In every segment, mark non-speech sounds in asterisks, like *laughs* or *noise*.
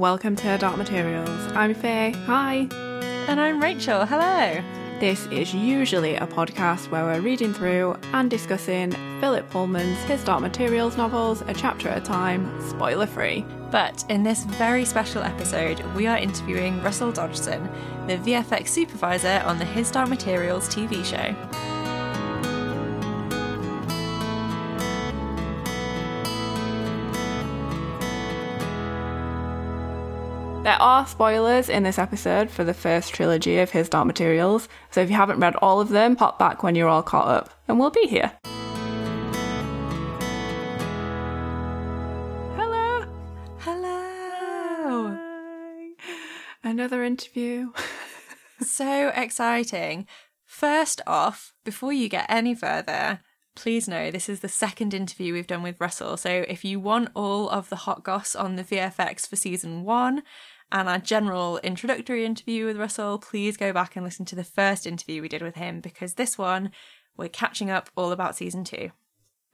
welcome to Dark Materials. I'm Faye. Hi. And I'm Rachel. Hello. This is usually a podcast where we're reading through and discussing Philip Pullman's His Dark Materials novels a chapter at a time, spoiler free. But in this very special episode, we are interviewing Russell Dodgson, the VFX supervisor on the His Dark Materials TV show. There are spoilers in this episode for the first trilogy of His Dark Materials, so if you haven't read all of them, pop back when you're all caught up, and we'll be here. Hello. Hello. Another interview. *laughs* so exciting. First off, before you get any further, please know this is the second interview we've done with Russell. So if you want all of the hot goss on the VFX for season one and our general introductory interview with Russell, please go back and listen to the first interview we did with him because this one we're catching up all about season two.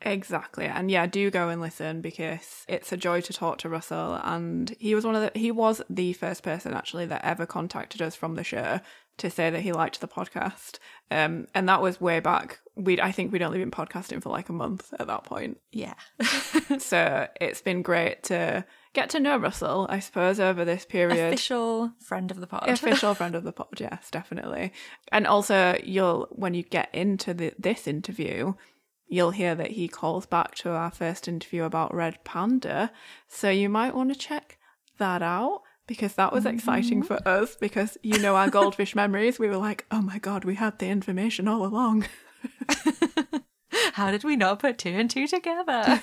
Exactly. And yeah, do go and listen because it's a joy to talk to Russell and he was one of the he was the first person actually that ever contacted us from the show to say that he liked the podcast. Um and that was way back. We I think we'd only been podcasting for like a month at that point. Yeah. *laughs* so it's been great to get to know Russell, I suppose, over this period. Official friend of the pod. Official *laughs* friend of the pod, yes, definitely. And also you'll when you get into the, this interview, you'll hear that he calls back to our first interview about Red Panda. So you might want to check that out because that was exciting Mm-hmm. for us because you know our goldfish *laughs* memories. We were like, oh my God, we had the information all along. *laughs* How did we not put two and two together?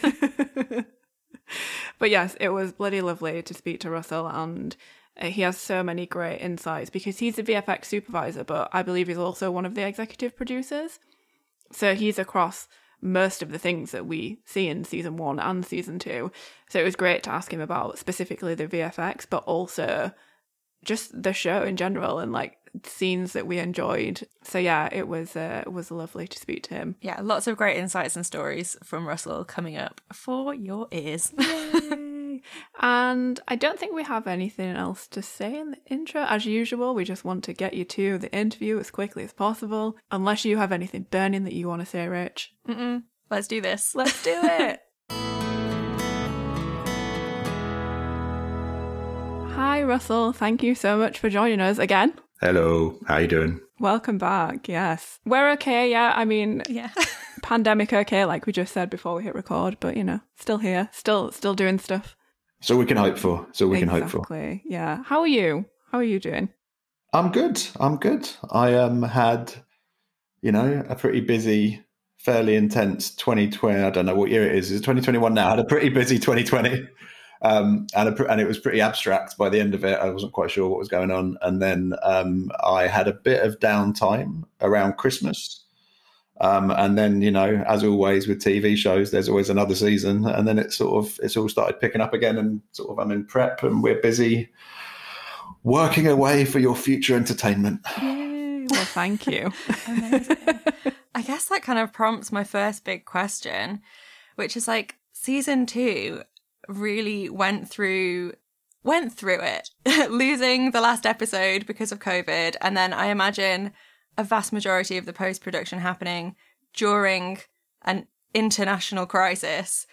*laughs* but yes, it was bloody lovely to speak to Russell and uh, he has so many great insights because he's the VFX supervisor, but I believe he's also one of the executive producers. So he's across most of the things that we see in season one and season two. So it was great to ask him about specifically the VFX, but also just the show in general and like scenes that we enjoyed. So yeah, it was uh, it was lovely to speak to him. yeah, lots of great insights and stories from Russell coming up for your ears. *laughs* And I don't think we have anything else to say in the intro. As usual, we just want to get you to the interview as quickly as possible. Unless you have anything burning that you want to say, Rich. Mm-mm. Let's do this. Let's do *laughs* it. Hi, Russell. Thank you so much for joining us again. Hello, how you doing? Welcome back. Yes. We're okay. Yeah. I mean, Yeah. *laughs* pandemic okay, like we just said before we hit record, but you know, still here, still still doing stuff. So we can hope for. So all we can hope for. Exactly. Yeah. How are you? How are you doing? I'm good. I'm good. I um had, you know, a pretty busy, fairly intense 2020. I don't know what year it is. It's 2021 now. I had a pretty busy 2020. Um, and, a, and it was pretty abstract by the end of it. I wasn't quite sure what was going on. And then um, I had a bit of downtime around Christmas. Um, and then, you know, as always with TV shows, there's always another season, and then it sort of it's all started picking up again, and sort of I'm in prep, and we're busy working away for your future entertainment. Yay. Well, thank you. *laughs* I guess that kind of prompts my first big question, which is like season two really went through went through it, *laughs* losing the last episode because of COVID, and then I imagine a vast majority of the post production happening during an international crisis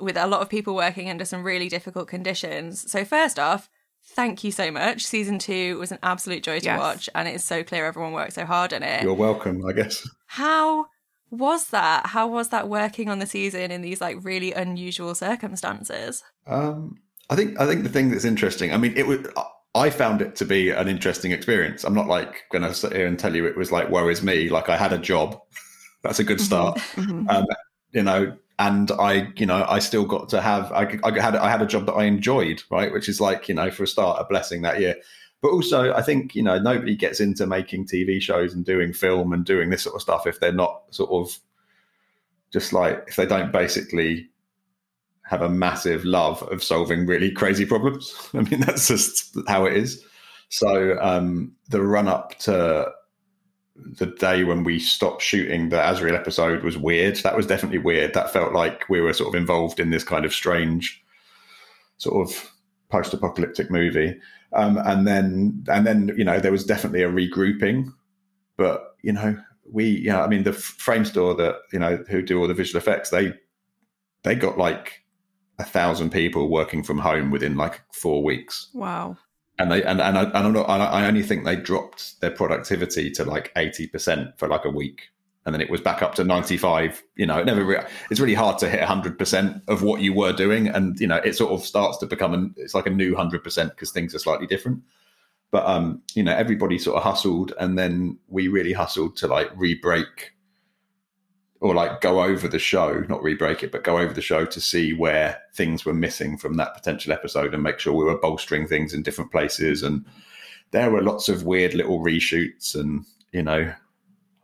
with a lot of people working under some really difficult conditions. So first off, thank you so much. Season two was an absolute joy to Yes. watch, and it is so clear everyone worked so hard on it. You're welcome, I guess. How was that? How was that working on the season in these like really unusual circumstances? Um, I think I think the thing that's interesting. I mean, it was. I found it to be an interesting experience. I'm not like going to sit here and tell you it was like woe is me. Like I had a job. *laughs* That's a good start. Mhm. um, you know, and I, you know, I still got to have, I, I had, I had a job that I enjoyed, right, which is like, you know, for a start, a blessing that year. But also, I think you know nobody gets into making TV shows and doing film and doing this sort of stuff if they're not sort of just like if they don't basically have a massive love of solving really crazy problems. *laughs* I mean, that's just how it is. So um, the run up to the day when we stopped shooting the Asriel episode was weird. That was definitely weird. That felt like we were sort of involved in this kind of strange sort of post-apocalyptic movie. Um, and then and then you know there was definitely a regrouping, but you know we you know I mean the Framestore that you know who do all the visual effects they they got like a thousand people working from home within like four weeks. Wow. And they and and I, and I'm not, I only think they dropped their productivity to like eighty percent for like a week, and then it was back up to ninety five. You know, it never. Re- it's really hard to hit hundred percent of what you were doing, and you know, it sort of starts to become an. It's like a new hundred percent because things are slightly different. But um, you know, everybody sort of hustled, and then we really hustled to like re-break or like go over the show, not re-break it, but go over the show to see where things were missing from that potential episode and make sure we were bolstering things in different places. And there were lots of weird little reshoots and, you know,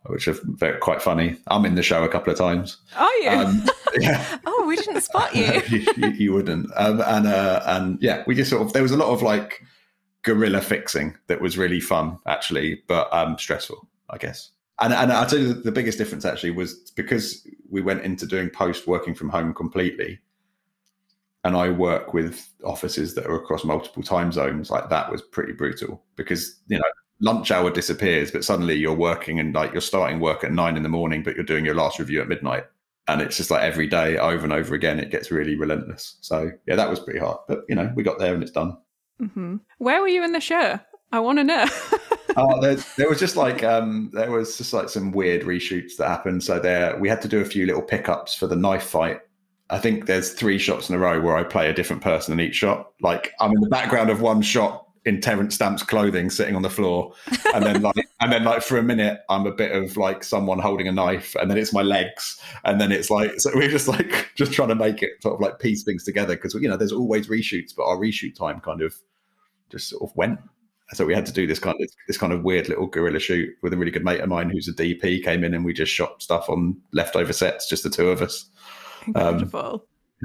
which are very, quite funny. I'm in the show a couple of times. Are you? Um, *laughs* yeah. oh, we didn't spot you. *laughs* you, you, you, wouldn't. Um, and, uh, and yeah, we just sort of, there was a lot of like guerrilla fixing that was really fun actually, but um, stressful, I guess. And, and I'll tell you the biggest difference actually was because we went into doing post working from home completely. And I work with offices that are across multiple time zones. Like that was pretty brutal because, you know, lunch hour disappears, but suddenly you're working and like you're starting work at nine in the morning, but you're doing your last review at midnight. And it's just like every day over and over again, it gets really relentless. So yeah, that was pretty hard. But, you know, we got there and it's done. Mm-hmm. Where were you in the show? I want to know. oh, *laughs* there, there, was just like um, there was just like some weird reshoots that happened. So there, we had to do a few little pickups for the knife fight. I think there's three shots in a row where I play a different person in each shot. Like I'm in the background of one shot in Terence Stamp's clothing, sitting on the floor, and then like, *laughs* and then like for a minute, I'm a bit of like someone holding a knife, and then it's my legs, and then it's like so we're just like *laughs* just trying to make it sort of like piece things together because you know there's always reshoots, but our reshoot time kind of just sort of went so we had to do this kind of this kind of weird little guerrilla shoot with a really good mate of mine who's a DP came in and we just shot stuff on leftover sets, just the two of us. Incredible. Um,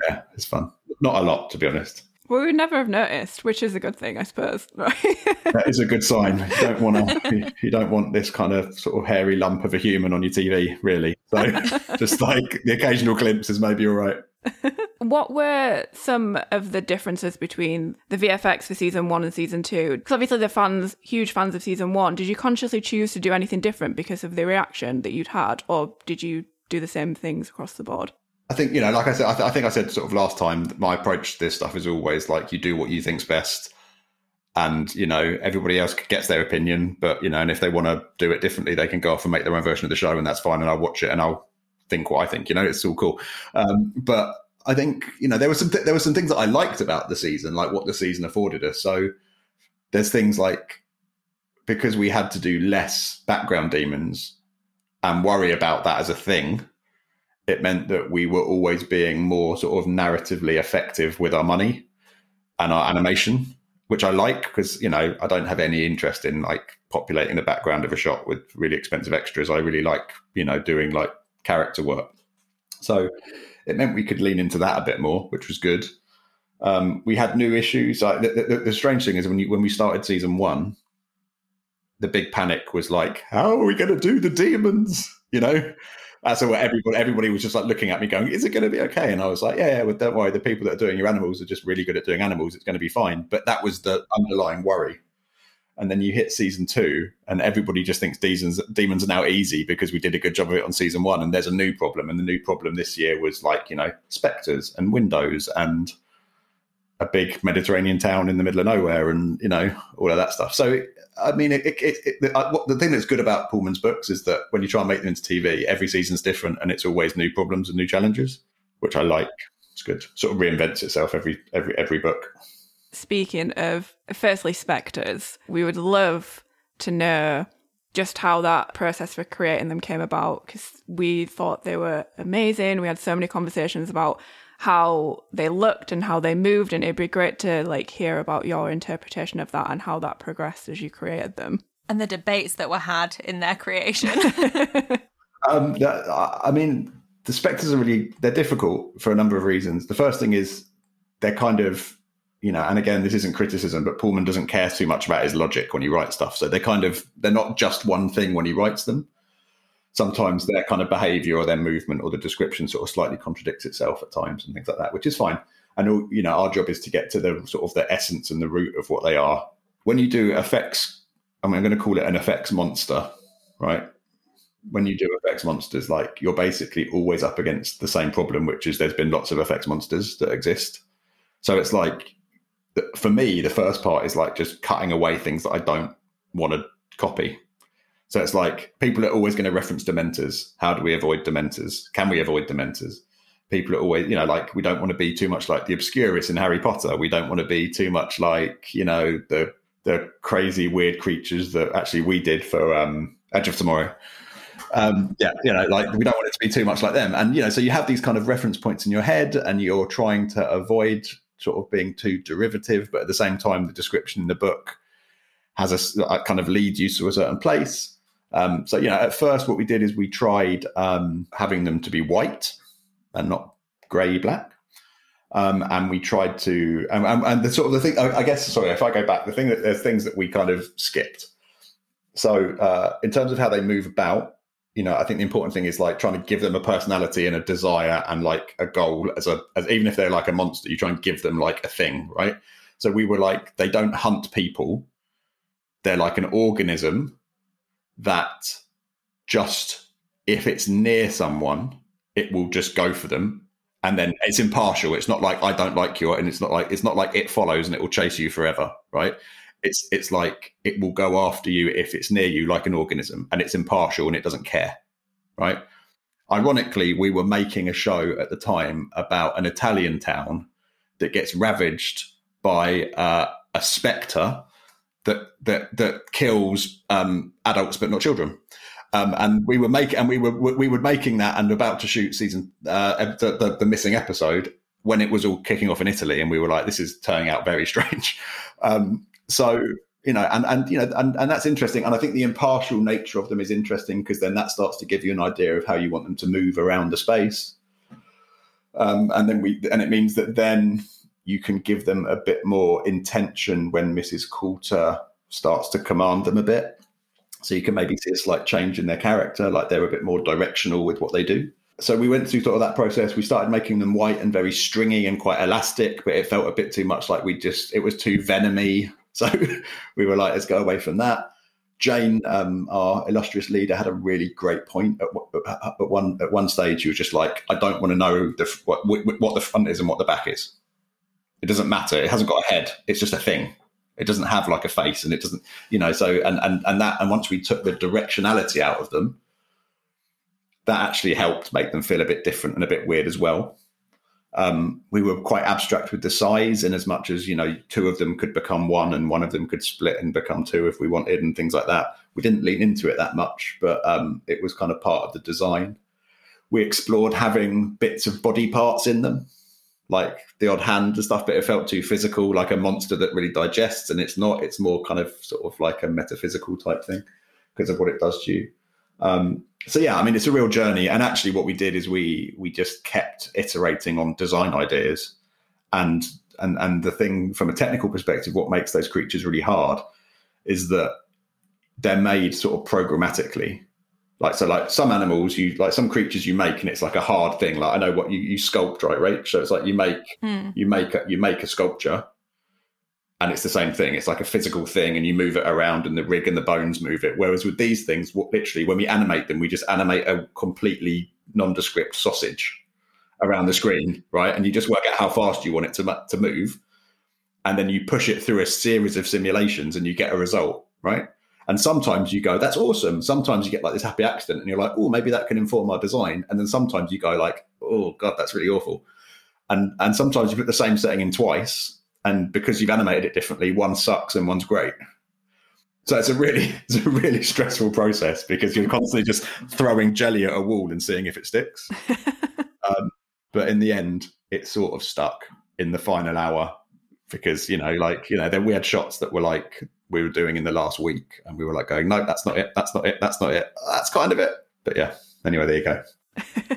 yeah, it's fun. Not a lot, to be honest. Well, we would never have noticed, which is a good thing, I suppose. *laughs* that is a good sign. You don't want to. You don't want this kind of sort of hairy lump of a human on your TV, really. So, *laughs* just like the occasional glimpse is maybe all right. what were some of the differences between the VFX for season one and season two? Because obviously the fans, huge fans of season one. Did you consciously choose to do anything different because of the reaction that you'd had, or did you do the same things across the board? I think you know, like I said, I, th- I think I said sort of last time. My approach to this stuff is always like you do what you think's best, and you know everybody else gets their opinion, but you know, and if they want to do it differently, they can go off and make their own version of the show, and that's fine. And I'll watch it and I'll think what I think. You know, it's all cool. Um, but I think you know there were some th- there were some things that I liked about the season, like what the season afforded us. So there's things like because we had to do less background demons and worry about that as a thing, it meant that we were always being more sort of narratively effective with our money and our animation, which I like because you know I don't have any interest in like populating the background of a shot with really expensive extras. I really like you know doing like character work. So it meant we could lean into that a bit more, which was good. Um, we had new issues. Like the, the, the, strange thing is when you, when we started season one, the big panic was like, "How are we going to do the demons?" You know, that's what everybody everybody was just like looking at me, going, "Is it going to be okay?" And I was like, "Yeah, yeah, well, don't worry. The people that are doing your animals are just really good at doing animals. It's going to be fine." But that was the underlying worry and then you hit season two and everybody just thinks demons demons are now easy because we did a good job of it on season one and there's a new problem and the new problem this year was like you know specters and windows and a big mediterranean town in the middle of nowhere and you know all of that stuff. So i mean it, it, it, the, the thing that's good about pullman's books is that when you try and make them into tv every season's different and it's always new problems and new challenges which i like. It's good. Sort of reinvents itself every every every book. Speaking of, firstly, spectres, we would love to know just how that process for creating them came about because we thought they were amazing. We had so many conversations about how they looked and how they moved, and it'd be great to like hear about your interpretation of that and how that progressed as you created them and the debates that were had in their creation. *laughs* um, I mean, the spectres are really they're difficult for a number of reasons. The first thing is they're kind of you know, and again, this isn't criticism, but Pullman doesn't care too much about his logic when he writes stuff. So they're kind of they're not just one thing when he writes them. Sometimes their kind of behavior or their movement or the description sort of slightly contradicts itself at times and things like that, which is fine. and you know our job is to get to the sort of the essence and the root of what they are. When you do effects, I mean, I'm going to call it an effects monster, right? When you do effects monsters, like you're basically always up against the same problem, which is there's been lots of effects monsters that exist. So it's like, for me, the first part is like just cutting away things that I don't want to copy. So it's like people are always going to reference dementors. How do we avoid dementors? Can we avoid dementors? people are always, you know, like we don't want to be too much like the Obscurus in Harry Potter. We don't want to be too much like, you know, the the crazy weird creatures that actually we did for um, Edge of Tomorrow. Um, yeah, you know, like we don't want it to be too much like them. And you know, so you have these kind of reference points in your head, and you're trying to avoid sort of being too derivative, but at the same time, the description in the book has a, a kind of leads you to a certain place. Um, so you know, at first, what we did is we tried um, having them to be white and not grey black. Um, and we tried to, and, and, the sort of the thing, I, guess, sorry, if I go back, the thing that there's things that we kind of skipped. So, uh, in terms of how they move about, you know, I think the important thing is like trying to give them a personality and a desire and like a goal as a, as even if they're like a monster, you try and give them like a thing, right? So we were like, they don't hunt people. They're like an organism that just, if it's near someone, it will just go for them. And then it's impartial. It's not like i don't like you and it's not like it's not like it follows and it will chase you forever right? It's it's like it will go after you if it's near you like an organism and it's impartial and it doesn't care right? Ironically we were making a show at the time about an italian town that gets ravaged by uh, a spectre that that that kills um, adults but not children um, and we were making, and we were we were making that and about to shoot season uh, the, the, the missing episode when it was all kicking off in Italy, and we were like, this is turning out very *laughs* strange. Um, so you know, and and you know, and, and that's interesting. And I think the impartial nature of them is interesting because then that starts to give you an idea of how you want them to move around the space. Um, and then we, and it means that then you can give them a bit more intention when Mrs. Coulter starts to command them a bit. So you can maybe see a slight change in their character, like they're a bit more directional with what they do. So we went through sort of that process. We started making them white and very stringy and quite elastic, but it felt a bit too much like we just, it was too venomy. *laughs* So we were like, let's go away from that. Jane, um, our illustrious leader, had a really great point at, at one at one stage. He was just like, "I don't want to know the, what, what the front is and what the back is. It doesn't matter. It hasn't got a head. It's just a thing. It doesn't have like a face, and it doesn't, you know. So and and and that and once we took the directionality out of them, that actually helped make them feel a bit different and a bit weird as well. Um, we were quite abstract with the size, in as much as you know, two of them could become one, and one of them could split and become two if we wanted, and things like that. We didn't lean into it that much, but um, it was kind of part of the design. We explored having bits of body parts in them, like the odd hand and stuff, but it felt too physical, like a monster that really digests, and it's not. It's more kind of sort of like a metaphysical type thing because of what it does to you. Um, so yeah, I mean, it's a real journey. And actually, what we did is we we just kept iterating on design ideas, and and and the thing from a technical perspective, what makes those creatures really hard is that they're made sort of programmatically like so like some animals you like some creatures you make and it's like a hard thing. Like i know what you, you sculpt right right? So it's like you make mm. you make a, you make a sculpture and it's the same thing. It's like a physical thing and you move it around and the rig and the bones move it. Whereas with these things literally when we animate them we just animate a completely nondescript sausage around the screen right? And you just work out how fast you want it to, to move. And then you push it through a series of simulations and you get a result right and sometimes you go, that's awesome. Sometimes you get like this happy accident and you're like, oh, maybe that can inform our design. And then sometimes you go like, oh God, that's really awful. And and sometimes you put the same setting in twice. And because you've animated it differently, one sucks and one's great. So it's a really *laughs* it's a really stressful process because you're constantly just throwing jelly at a wall and seeing if it sticks. *laughs* um, but in the end, it sort of stuck in the final hour because you know, like you know, then we had shots that were like we were doing in the last week, and we were like going, no, that's not it, that's not it, that's not it, that's kind of it. But yeah, anyway, there you go.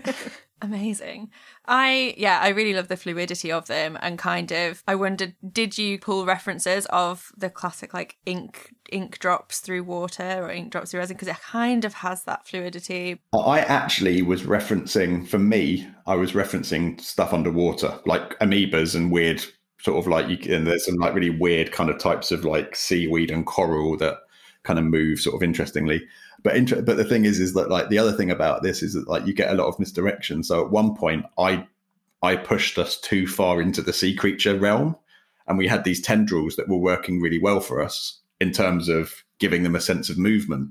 *laughs* Amazing. I yeah, I really love the fluidity of them and kind of I wondered did you pull references of the classic like ink ink drops through water or ink drops through resin because it kind of has that fluidity. I actually was referencing for me, I was referencing stuff underwater, like amoebas and weird sort of like you can there's some like really weird kind of types of like seaweed and coral that kind of move sort of interestingly. But inter- but the thing is, is that like the other thing about this is that like you get a lot of misdirection. So at one point, I I pushed us too far into the sea creature realm, and we had these tendrils that were working really well for us in terms of giving them a sense of movement.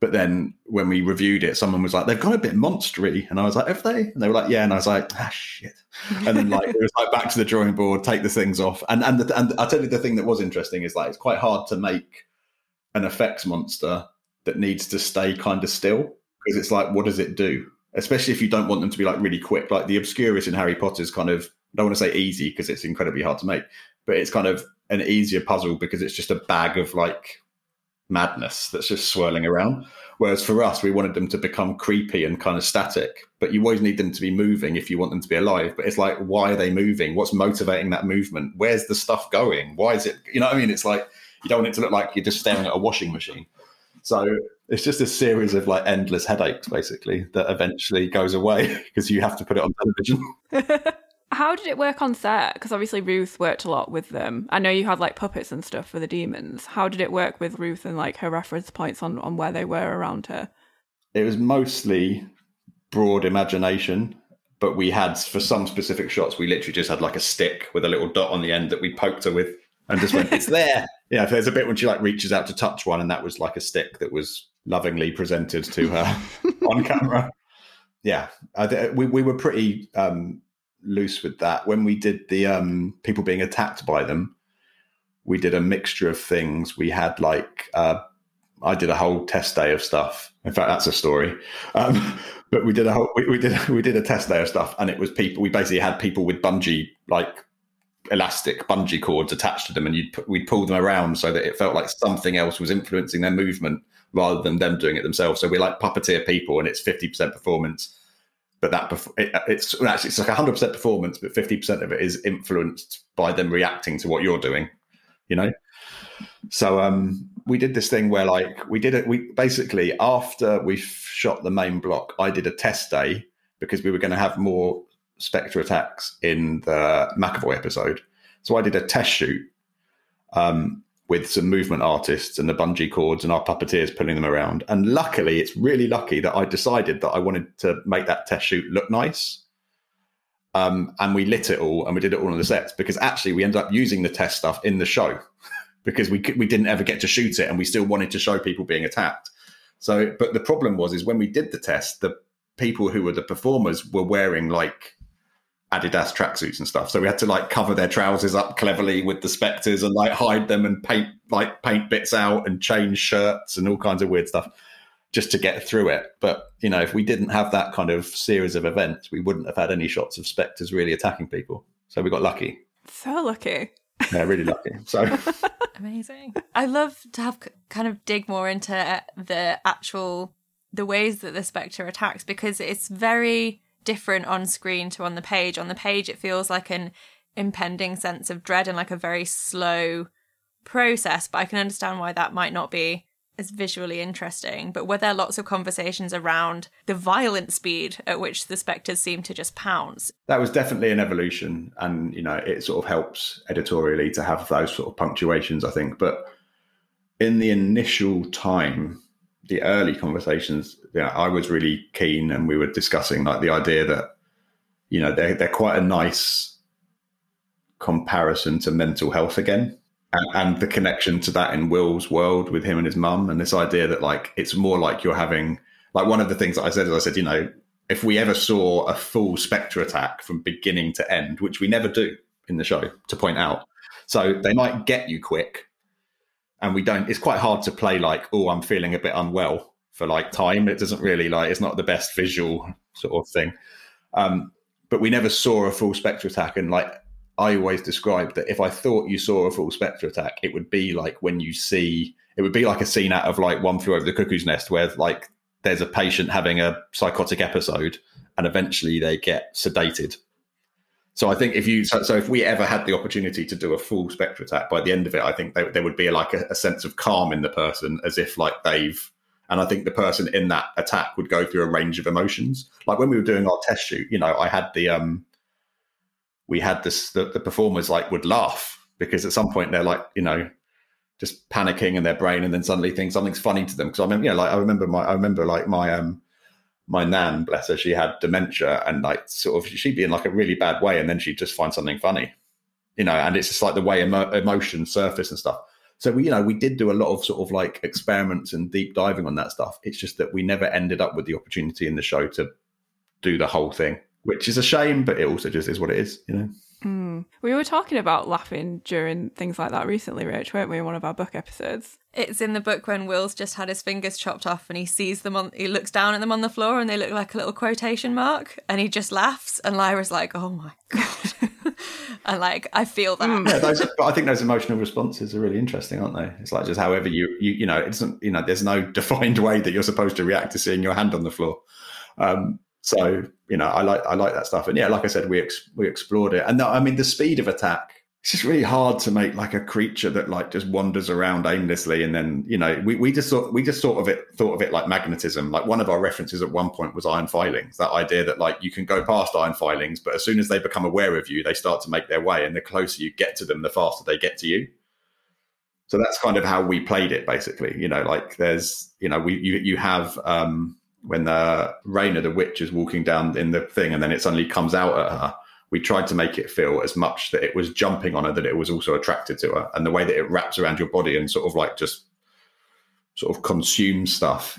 But then when we reviewed it, someone was like, "They've gone a bit monstery," and I was like, "Have they?" And they were like, "Yeah," and I was like, "Ah, shit." And then like it was like back to the drawing board, take the things off, and and the, and I tell you the thing that was interesting is like it's quite hard to make an effects monster that needs to stay kind of still because it's like, what does it do? Especially if you don't want them to be like really quick. Like the Obscurus in Harry Potter is kind of, I don't want to say easy because it's incredibly hard to make, but it's kind of an easier puzzle because it's just a bag of like madness that's just swirling around. Whereas for us, we wanted them to become creepy and kind of static, but you always need them to be moving if you want them to be alive. But it's like, why are they moving? What's motivating that movement? Where's the stuff going? Why is it, you know what I mean? It's like, you don't want it to look like you're just staring at a washing machine. So it's just a series of like endless headaches, basically, that eventually goes away *laughs* because you have to put it on television. *laughs* How did it work on set? Because obviously Ruth worked a lot with them. I know you had like puppets and stuff for the demons. How did it work with Ruth and like her reference points on, on where they were around her? It was mostly broad imagination, but we had for some specific shots, we literally just had like a stick with a little dot on the end that we poked her with and just went, "It's there." *laughs* Yeah, there's a bit when she like reaches out to touch one, and that was like a stick that was lovingly presented to her *laughs* on camera. Yeah, we we were pretty um, loose with that when we did the um, people being attacked by them. We did a mixture of things. We had like uh, I did a whole test day of stuff. In fact, that's a story. Um, *laughs* but we did a whole we, we did *laughs* we did a test day of stuff, and it was people. We basically had people with bungee like elastic bungee cords attached to them, and you'd we'd pull them around so that it felt like something else was influencing their movement rather than them doing it themselves. So we're like puppeteer people, and it's fifty percent performance, but that it, it's actually it's like hundred percent performance, but fifty percent of it is influenced by them reacting to what you're doing. You know. So um, we did this thing where like we did it. We basically after we shot the main block, I did a test day because we were going to have more Spectre attacks in the McAvoy episode. So I did a test shoot um, with some movement artists and the bungee cords and our puppeteers pulling them around. And luckily, it's really lucky that I decided that I wanted to make that test shoot look nice. Um, and we lit it all and we did it all on the sets because actually we ended up using the test stuff in the show *laughs* because we we didn't ever get to shoot it and we still wanted to show people being attacked. So, but the problem was is when we did the test, the people who were the performers were wearing like Adidas tracksuits and stuff. So we had to like cover their trousers up cleverly with the specters and like hide them and paint like paint bits out and change shirts and all kinds of weird stuff just to get through it. But you know, if we didn't have that kind of series of events, we wouldn't have had any shots of specters really attacking people. So we got lucky. So lucky. Yeah, really lucky. So *laughs* amazing. I love to have kind of dig more into uh, the actual the ways that the specter attacks because it's very different on screen to on the page. On the page, it feels like an impending sense of dread and like a very slow process, but I can understand why that might not be as visually interesting. But were there lots of conversations around the violent speed at which the spectres seem to just pounce? That was definitely an evolution, and you know, it sort of helps editorially to have those sort of punctuations, I think. But in the initial time the early conversations, yeah, I was really keen, and we were discussing like the idea that you know they're they're quite a nice comparison to mental health again, and, and the connection to that in Will's world with him and his mum, and this idea that like it's more like you're having like one of the things that I said is I said you know if we ever saw a full Spectre attack from beginning to end, which we never do in the show, to point out, so they might get you quick and we don't it's quite hard to play like oh i'm feeling a bit unwell for like time it doesn't really like it's not the best visual sort of thing um, but we never saw a full spectre attack and like i always described that if i thought you saw a full spectre attack it would be like when you see it would be like a scene out of like one flew over the cuckoo's nest where like there's a patient having a psychotic episode and eventually they get sedated. So I think if you so, so, if we ever had the opportunity to do a full spectre attack, by the end of it, I think there, there would be like a, a, sense of calm in the person, as if like they've. And I think the person in that attack would go through a range of emotions. Like when we were doing our test shoot, you know, I had the um, we had this the, the performers like would laugh because at some point they're like, you know, just panicking in their brain, and then suddenly think something's funny to them. Because I remember, you know, like I remember my I remember like my um my nan, bless her, she had dementia and like sort of she'd be in like a really bad way and then she'd just find something funny, you know, and it's just like the way emo- emotions surface and stuff. So we, you know, we did do a lot of sort of like experiments and deep diving on that stuff. It's just that we never ended up with the opportunity in the show to do the whole thing, which is a shame, but it also just is what it is, you know. Mm. We were talking about laughing during things like that recently, Rich, weren't we, in one of our book episodes? It's in the book when Will's just had his fingers chopped off and he sees them on, he looks down at them on the floor and they look like a little quotation mark and he just laughs and Lyra's like, oh my God. *laughs* and like, I feel that. Mm. Yeah, those, but I think those emotional responses are really interesting, aren't they? It's like just however you, you, you know, it's, you know, there's no defined way that you're supposed to react to seeing your hand on the floor. Um, so you know, I like I like that stuff. And yeah, like I said, we ex- we explored it. And the, I mean, the speed of attack. It's just really hard to make like a creature that like just wanders around aimlessly, and then you know we, we just thought we just thought of it thought of it like magnetism. Like one of our references at one point was iron filings. That idea that like you can go past iron filings, but as soon as they become aware of you, they start to make their way, and the closer you get to them, the faster they get to you. So that's kind of how we played it, basically. You know, like there's you know we you you have um when the Raina, the witch, is walking down in the thing, and then it suddenly comes out at her. We tried to make it feel as much that it was jumping on her that it was also attracted to her, and the way that it wraps around your body and sort of like just sort of consumes stuff.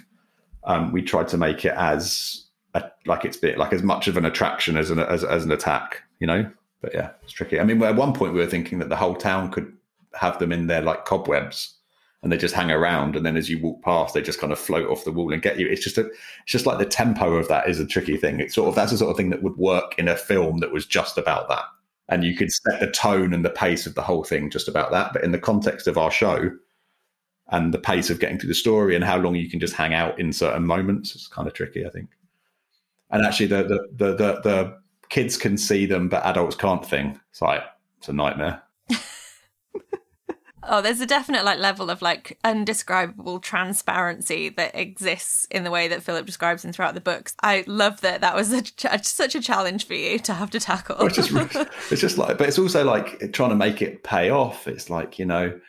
Um, we tried to make it as a, like it's bit like as much of an attraction as an as, as an attack, you know. But yeah, it's tricky. I mean, at one point we were thinking that the whole town could have them in their like cobwebs and they just hang around and then as you walk past they just kind of float off the wall and get you. It's just a it's just like the tempo of that is a tricky thing. It's sort of that's the sort of thing that would work in a film that was just about that. And you could set the tone and the pace of the whole thing just about that. But in the context of our show and the pace of getting through the story and how long you can just hang out in certain moments it's kind of tricky i think. And actually the the the, the, the kids can see them but adults can't thing. It's like it's a nightmare Oh, there's a definite like level of like undescribable transparency that exists in the way that Philip describes them throughout the books. I love that that was a, such a challenge for you to have to tackle. it's, just, *laughs* it's just like, but it's also like trying to make it pay off. It's like you know,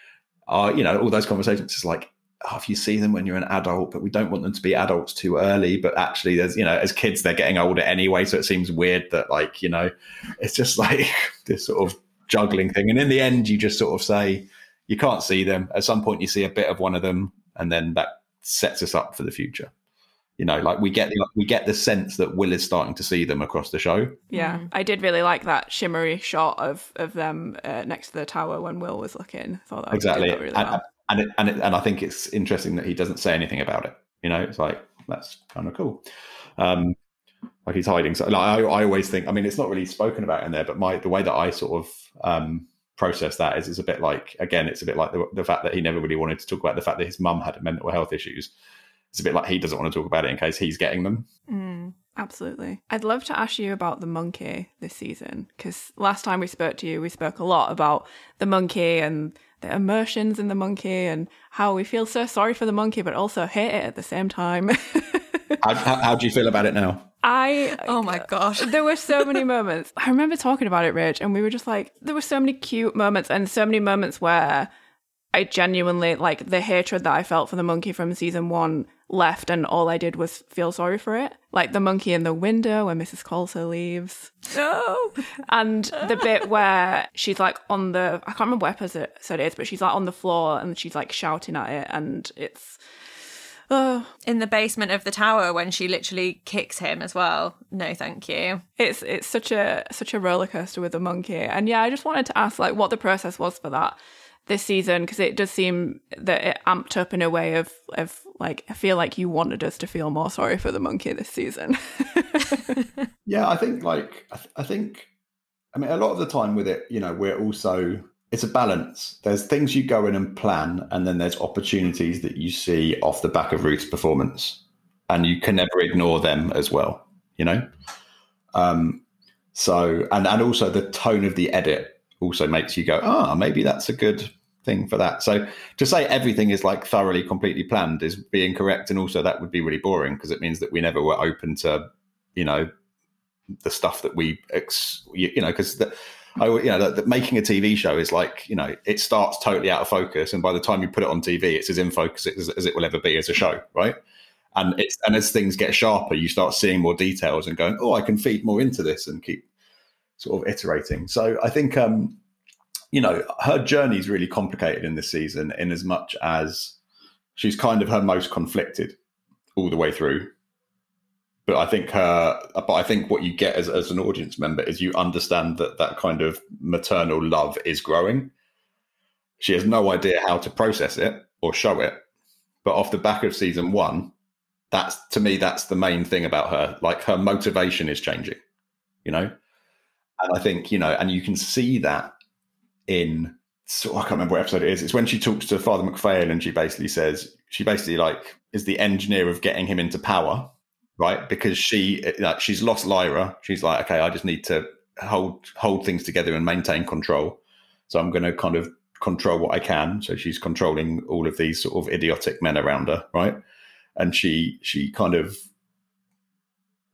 uh, you know, all those conversations. It's like oh, if you see them when you're an adult, but we don't want them to be adults too early. But actually, there's you know, as kids, they're getting older anyway, so it seems weird that like you know, it's just like *laughs* this sort of juggling thing. And in the end, you just sort of say you can't see them. At some point, you see a bit of one of them, and then that sets us up for the future. You know, like we get the, we get the sense that Will is starting to see them across the show. Yeah, mm. I did really like that shimmery shot of of them uh, next to the tower when Will was looking. I thought that exactly, that really and, well. and it, and it, and I think it's interesting that he doesn't say anything about it. You know, it's like that's kind of cool. Um, like he's hiding. So like, I, I always think. I mean, it's not really spoken about in there, but my the way that I sort of um, process that is it's a bit like again it's a bit like the, the fact that he never really wanted to talk about the fact that his mum had mental health issues. It's a bit like he doesn't want to talk about it in case he's getting them. Mm, absolutely. I'd love to ask you about the monkey this season because last time we spoke to you we spoke a lot about the monkey and the emotions in the monkey and how we feel so sorry for the monkey but also hate it at the same time. *laughs* How, how, how do you feel about it now I oh my gosh, *laughs* there were so many moments. I remember talking about it, Rich, and we were just like, there were so many cute moments and so many moments where I genuinely like the hatred that I felt for the monkey from season one left, and all I did was feel sorry for it. Like the monkey in the window when Mrs. Coulter leaves. No, and the bit where she's like on the I can't remember what episode it is, but she's like on the floor and she's like shouting at it, and it's Oh. *sighs* In the basement of the tower when she literally kicks him as well. No, thank you. It's it's such a such a roller coaster with the monkey. And yeah, I just wanted to ask like what the process was for that this season because it does seem that it amped up in a way of of like I feel like you wanted us to feel more sorry for the monkey this season. *laughs* yeah, I think like I, th- I think I mean a lot of the time with it, you know, we're also it's a balance. There's things you go in and plan, and then there's opportunities that you see off the back of Ruth's performance, and you can never ignore them as well. you know. Um, so and and also the tone of the edit also makes you go, ah, maybe that's a good thing for that. So to say everything is like thoroughly, completely planned is being correct, and also that would be really boring because it means that we never were open to, you know, the stuff that we, ex- you, know, because I, you know, that, that making a TV show is like, you know, it starts totally out of focus, and by the time you put it on TV, it's as in focus as, as it will ever be as a show, right? And it's and as things get sharper, you start seeing more details and going, oh, I can feed more into this and keep sort of iterating. So I think, um, you know, her journey is really complicated in this season, in as much as she's kind of her most conflicted all the way through but I think her, but I think what you get as, as an audience member is you understand that that kind of maternal love is growing. She has no idea how to process it or show it, but off the back of season one, that's to me that's the main thing about her. Like her motivation is changing, you know, and I think you know, and you can see that in. So I can't remember what episode it is. It's when she talks to Father MacPhail and she basically says she basically like is the engineer of getting him into power right? Because she like, she's lost Lyra. She's like, okay, I just need to hold hold things together and maintain control. So I'm going to kind of control what I can. So she's controlling all of these sort of idiotic men around her, right? And she she kind of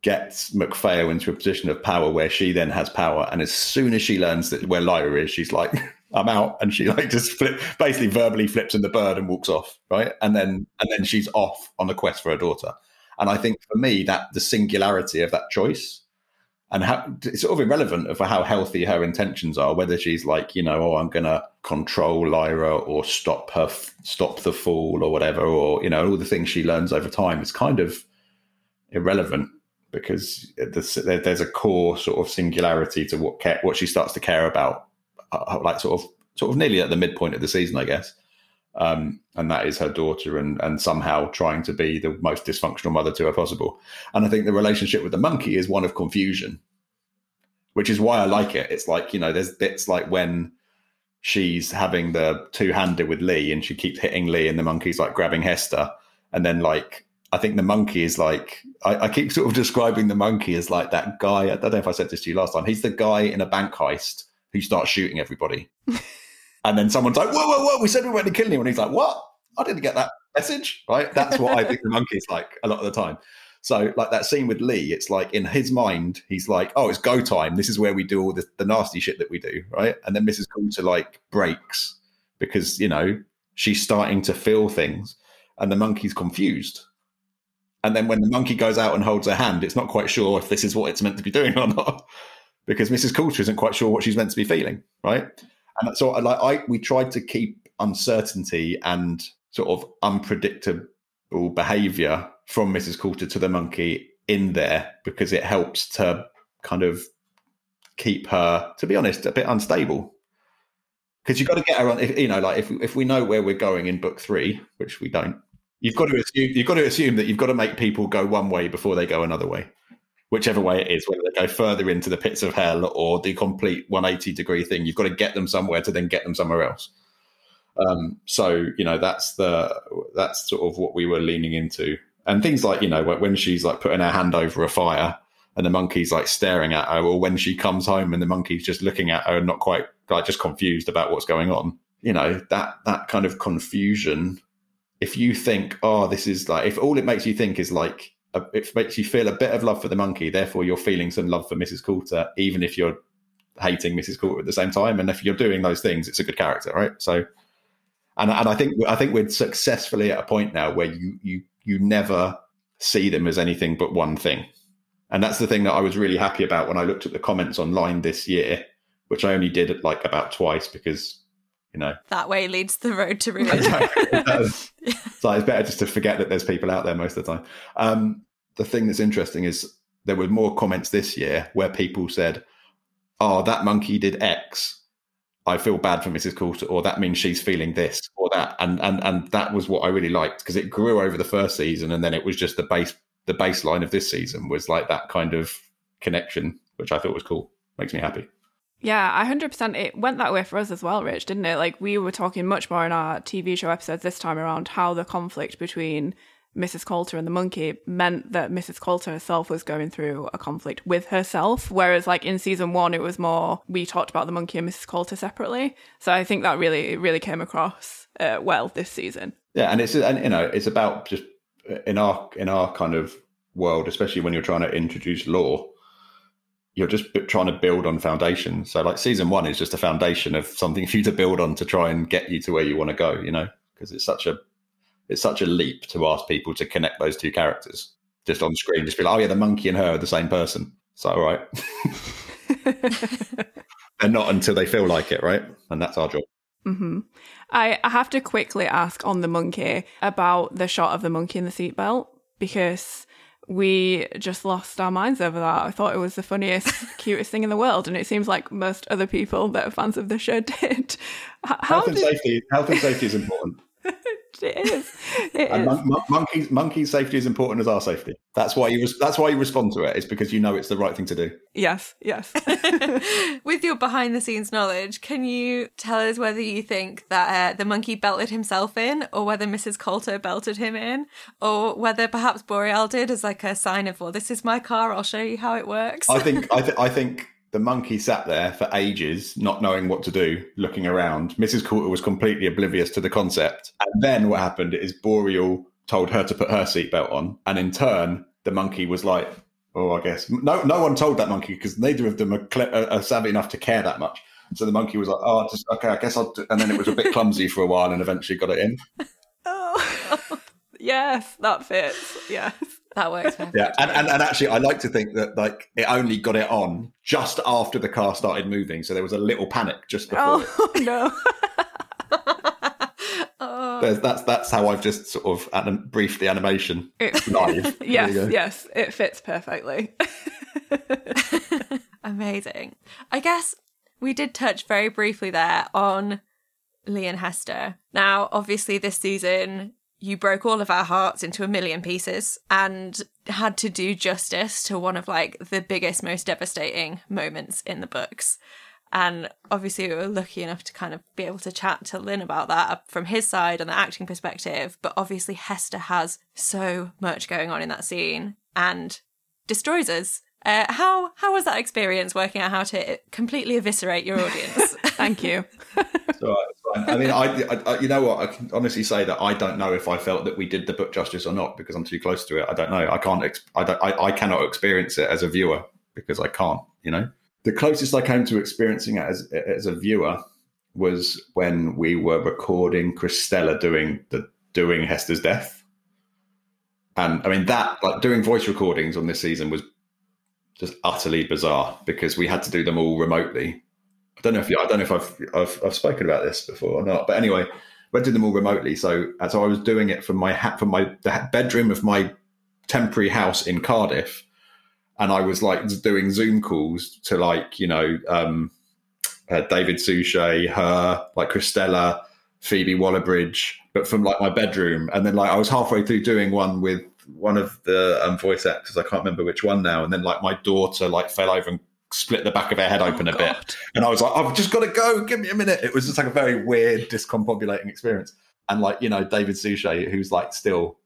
gets MacPhail into a position of power where she then has power. And as soon as she learns that where Lyra is, she's like, *laughs* I'm out. And she like just flip, basically verbally flips in the bird and walks off. Right. And then, and then she's off on the quest for her daughter. And I think for me, that the singularity of that choice and how it's sort of irrelevant for how healthy her intentions are, whether she's like, you know, oh, I'm going to control Lyra or stop her, stop the fool or whatever, or, you know, all the things she learns over time. It's kind of irrelevant because there's a core sort of singularity to what what she starts to care about, uh, like sort of sort of nearly at the midpoint of the season, I guess um, and that is her daughter, and and somehow trying to be the most dysfunctional mother to her possible. And I think the relationship with the monkey is one of confusion, which is why I like it. It's like you know, there's bits like when she's having the two hander with Lee, and she keeps hitting Lee, and the monkey's like grabbing Hester, and then like I think the monkey is like I, I, keep sort of describing the monkey as like that guy. I don't know if I said this to you last time. He's the guy in a bank heist who starts shooting everybody. *laughs* And then someone's like, whoa, whoa, whoa, we said we weren't to kill anyone. He's like, what? I didn't get that message, right? That's what I think the monkey's like a lot of the time. So, like that scene with Lee, it's like in his mind, he's like, "Oh, it's go time. This is where we do all the, the nasty shit that we do, right?" And then Mrs. Coulter like breaks because you know she's starting to feel things, and the monkey's confused. And then when the monkey goes out and holds her hand, it's not quite sure if this is what it's meant to be doing or not, *laughs* because Mrs. Coulter isn't quite sure what she's meant to be feeling, right? And so, like, I we tried to keep uncertainty and sort of unpredictable behavior from Mrs. Coulter to the monkey in there because it helps to kind of keep her, to be honest, a bit unstable. Because you've got to get her on, if, you know, like if if we know where we're going in book three, which we don't, you've got to assume you've got to assume that you've got to make people go one way before they go another way whichever way it is, whether they go further into the pits of hell or the complete 180 degree thing, you've got to get them somewhere to then get them somewhere else. Um, so you know that's the that's sort of what we were leaning into, and things like you know when she's like putting her hand over a fire and the monkey's like staring at her, or when she comes home and the monkey's just looking at her and not quite like just confused about what's going on. You know that that kind of confusion. If you think, oh, this is like, if all it makes you think is like it makes you feel a bit of love for the monkey. Therefore, you're feeling some love for Mrs. Coulter, even if you're hating Mrs. Coulter at the same time. And if you're doing those things, it's a good character, right? So, and and I think I think we're successfully at a point now where you you you never see them as anything but one thing, and that's the thing that I was really happy about when I looked at the comments online this year, which I only did like about twice because you know that way leads the road to *laughs* ruin. so *laughs* it's better just to forget that there's people out there most of the time. Um, the thing that's interesting is there were more comments this year where people said, "Oh, that monkey did X. I feel bad for Mrs. Coulter, or that means she's feeling this or that." And and and that was what I really liked because it grew over the first season, and then it was just the base the baseline of this season was like that kind of connection, which I thought was cool. Makes me happy. Yeah, 100%. It went that way for us as well, Rich, didn't it? Like, we were talking much more in our TV show episodes this time around how the conflict between Mrs. Coulter and the monkey meant that Mrs. Coulter herself was going through a conflict with herself. Whereas, like in season one, it was more we talked about the monkey and Mrs. Coulter separately. So I think that really, really came across uh, well this season. Yeah, and it's and you know it's about just in our in our kind of world, especially when you're trying to introduce lore, you're just trying to build on foundation. So like season one is just a foundation of something *laughs* for you to build on to try and get you to where you want to go. You know, because it's such a it's such a leap to ask people to connect those two characters just on screen. Just be like, oh yeah, the monkey and her are the same person. So all right. and not until they feel like it, right? And that's our job. Mm-hmm. I, I have to quickly ask on the monkey about the shot of the monkey in the seatbelt because we just lost our minds over that. I thought it was the funniest, *laughs* cutest thing in the world, and it seems like most other people that are fans of the show *laughs* did. How health and did... safety. Health and safety is important. *laughs* *laughs* it is. It and is. Mon- monkeys, monkey safety is important as our safety. That's why you. Res- that's why you respond to it. It's because you know it's the right thing to do. Yes. Yes. *laughs* *laughs* With your behind the scenes knowledge, can you tell us whether you think that uh, the monkey belted himself in, or whether Mrs. Coulter belted him in, or whether perhaps Boreal did as like a sign of, "Well, this is my car. I'll show you how it works." I think. I, th- I think the monkey sat there for ages, not knowing what to do, looking around. Mrs. Coulter was completely oblivious to the concept. And then what happened is Boreal told her to put her seatbelt on. And in turn, the monkey was like, oh, I guess. No, no one told that monkey because neither of them are, cl- uh, are, savvy enough to care that much. So the monkey was like, oh, just, okay, I guess I'll do. And then it was a bit clumsy for a while and eventually got it in. *laughs* oh, *laughs* yes, that fits. Yes. That works. yeah, and, and, and actually, I like to think that like it only got it on just after the car started moving, so there was a little panic just oh, before. *laughs* *laughs* Oh no! oh. That's that's how I've just sort of anim- briefed the animation *laughs* it, live. yes, yes, it fits perfectly. Amazing. I guess we did touch very briefly there on Lee and Hester. Now, obviously, this season you broke all of our hearts into a million pieces and had to do justice to one of like the biggest most devastating moments in the books and obviously we were lucky enough to kind of be able to chat to Lin about that from his side and the acting perspective but obviously hester has so much going on in that scene and destroys us uh, how how was that experience working out how to completely eviscerate your audience? *laughs* Thank you. so, I mean, I, I, you know what? I can honestly say that I don't know if I felt that we did the book justice or not because I'm too close to it. I don't know. I can't. I don't. I, I cannot experience it as a viewer because I can't. You know, the closest I came to experiencing it as as a viewer was when we were recording Cristela doing the doing Hester's death. And I mean that like doing voice recordings on this season was just utterly bizarre because we had to do them all remotely. I don't know if you, I don't know if I've, I've, I've spoken about this before or not, but anyway, we did them all remotely. So as I was doing it from my hat from my the bedroom of my temporary house in Cardiff, and I was like doing Zoom calls to like you know um, uh, David Suchet, her, like Cristela, Phoebe Waller-Bridge, but from like my bedroom, and then like I was halfway through doing one with one of the um, voice actors. I can't remember which one now. And then like my daughter like fell over and split the back of her head oh, open oh, a God. bit. And I was like, I've just got to go. Give me a minute. It was just like a very weird, discombobulating experience. And like you know, David Suchet, who's like still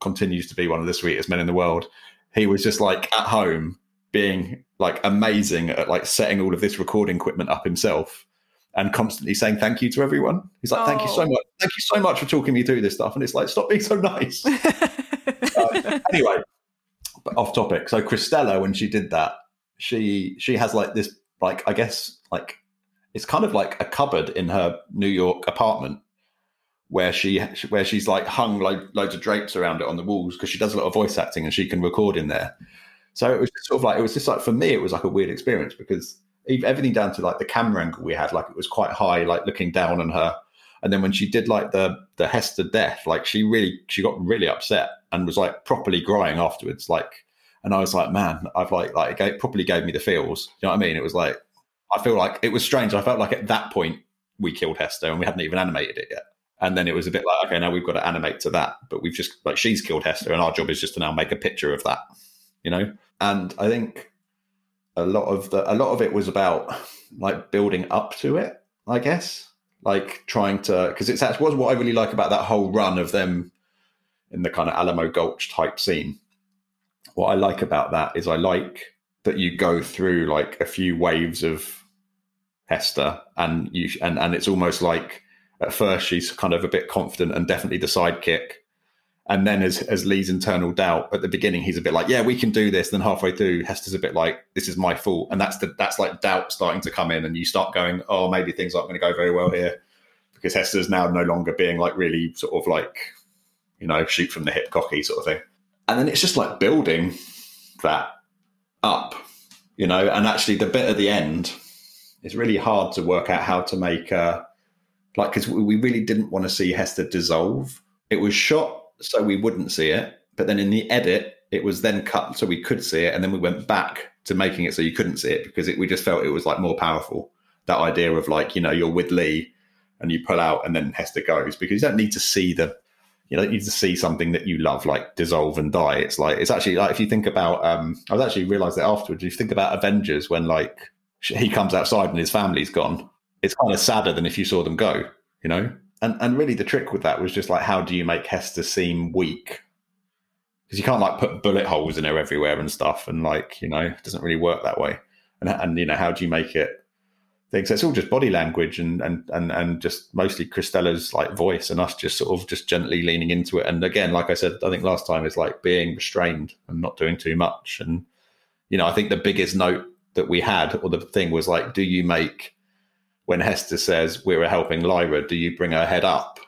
continues to be one of the sweetest men in the world. He was just like at home being like amazing at like setting all of this recording equipment up himself and constantly saying thank you to everyone. He's like, oh. thank you so oh. much. Thank you so much for talking me through this stuff. And it's like, stop being so nice. *laughs* Uh, anyway, off topic. So Cristela, when she did that, she she has like this like I guess like it's kind of like a cupboard in her New York apartment where she where she's like hung like loads of drapes around it on the walls because she does a lot of voice acting and she can record in there. So it was sort of like it was just like for me it was like a weird experience because everything down to like the camera angle we had like it was quite high like looking down on her and then when she did like the the Hester death like she really she got really upset and was like properly crying afterwards. Like, and I was like, man, I've like like it gave, properly gave me the feels. You know what I mean? It was like I feel like it was strange. I felt like at that point we killed Hester and we hadn't even animated it yet. And then it was a bit like, okay, now we've got to animate to that, but we've just like she's killed Hester, and our job is just to now make a picture of that, you know. And I think a lot of the a lot of it was about like building up to it, I guess, like trying to because it's actually was what I really like about that whole run of them in the kind of Alamo Gulch type scene. What I like about that is I like that you go through like a few waves of Hester, and you and and it's almost like at first she's kind of a bit confident and definitely the sidekick, and then as as Lee's internal doubt at the beginning, he's a bit like, yeah, we can do this. Then halfway through, Hester's a bit like, this is my fault, and that's the that's like doubt starting to come in, and you start going, oh, maybe things aren't going to go very well here because Hester's now no longer being like really sort of like, you know, shoot from the hip cocky sort of thing. And then it's just like building that up, you know, and actually the bit at the end is really hard to work out how to make, uh, like, because we really didn't want to see Hester dissolve. It was shot so we wouldn't see it, but then in the edit, it was then cut so we could see it, and then we went back to making it so you couldn't see it because it, we just felt it was like more powerful. That idea of like, you know, you're with Lee and you pull out and then Hester goes because you don't need to see the you don't need to see something that you love like dissolve and die. It's like it's actually like if you think about um I was actually realized that afterwards, if you think about Avengers when like he comes outside and his family's gone, it's kind of sadder than if you saw them go, you know? And and really the trick with that was just like how do you make Hester seem weak? Because you can't like put bullet holes in her everywhere and stuff and like, you know, it doesn't really work that way. And and you know, how do you make it things. It's all just body language and and and and just mostly Cristela's like voice and us just sort of just gently leaning into it. And again, like I said, I think last time is like being restrained and not doing too much. And you know, I think the biggest note that we had or the thing was like, do you make when Hester says we're helping Lyra, do you bring her head up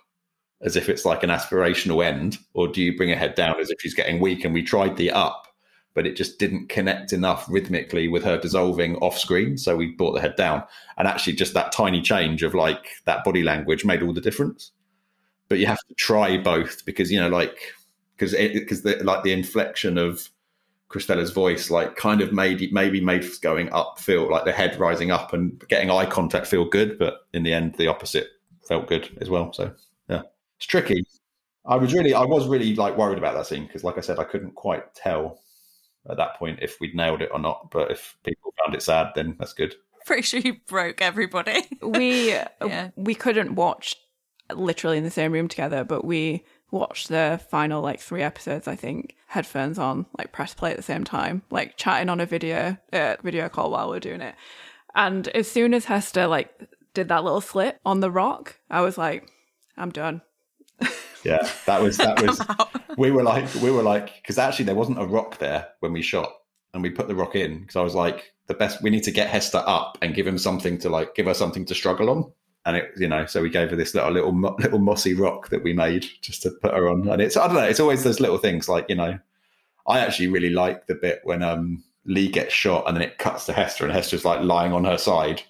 as if it's like an aspirational end, or do you bring her head down as if she's getting weak? And we tried the up but it just didn't connect enough rhythmically with her dissolving off screen. So we brought the head down. And actually, just that tiny change of like that body language made all the difference. But you have to try both because, you know, like, because because like the inflection of Cristela's voice, like, kind of made maybe made going up feel like the head rising up and getting eye contact feel good. But in the end, the opposite felt good as well. So, yeah, it's tricky. I was really, I was really like worried about that scene because, like I said, I couldn't quite tell at that point if we'd nailed it or not. But if people found it sad, then that's good. Pretty sure you broke everybody. *laughs* we yeah. we couldn't watch literally in the same room together, but we watched the final like three episodes. I think headphones on, like press play at the same time, like chatting on a video uh, video call while we we're doing it. And as soon as Hester like did that little slip on the rock, I was like, I'm done. Yeah, that was that *laughs* was. we were like we were like because actually there wasn't a rock there when we shot, and we put the rock in because I was like the best. We need to get Hester up and give him something to like give her something to struggle on. And it, you know, so we gave her this little little little mossy rock that we made just to put her on. And it's I don't know, it's always those little things like you know, I actually really like the bit when um Lee gets shot and then it cuts to Hester and Hester's like lying on her side.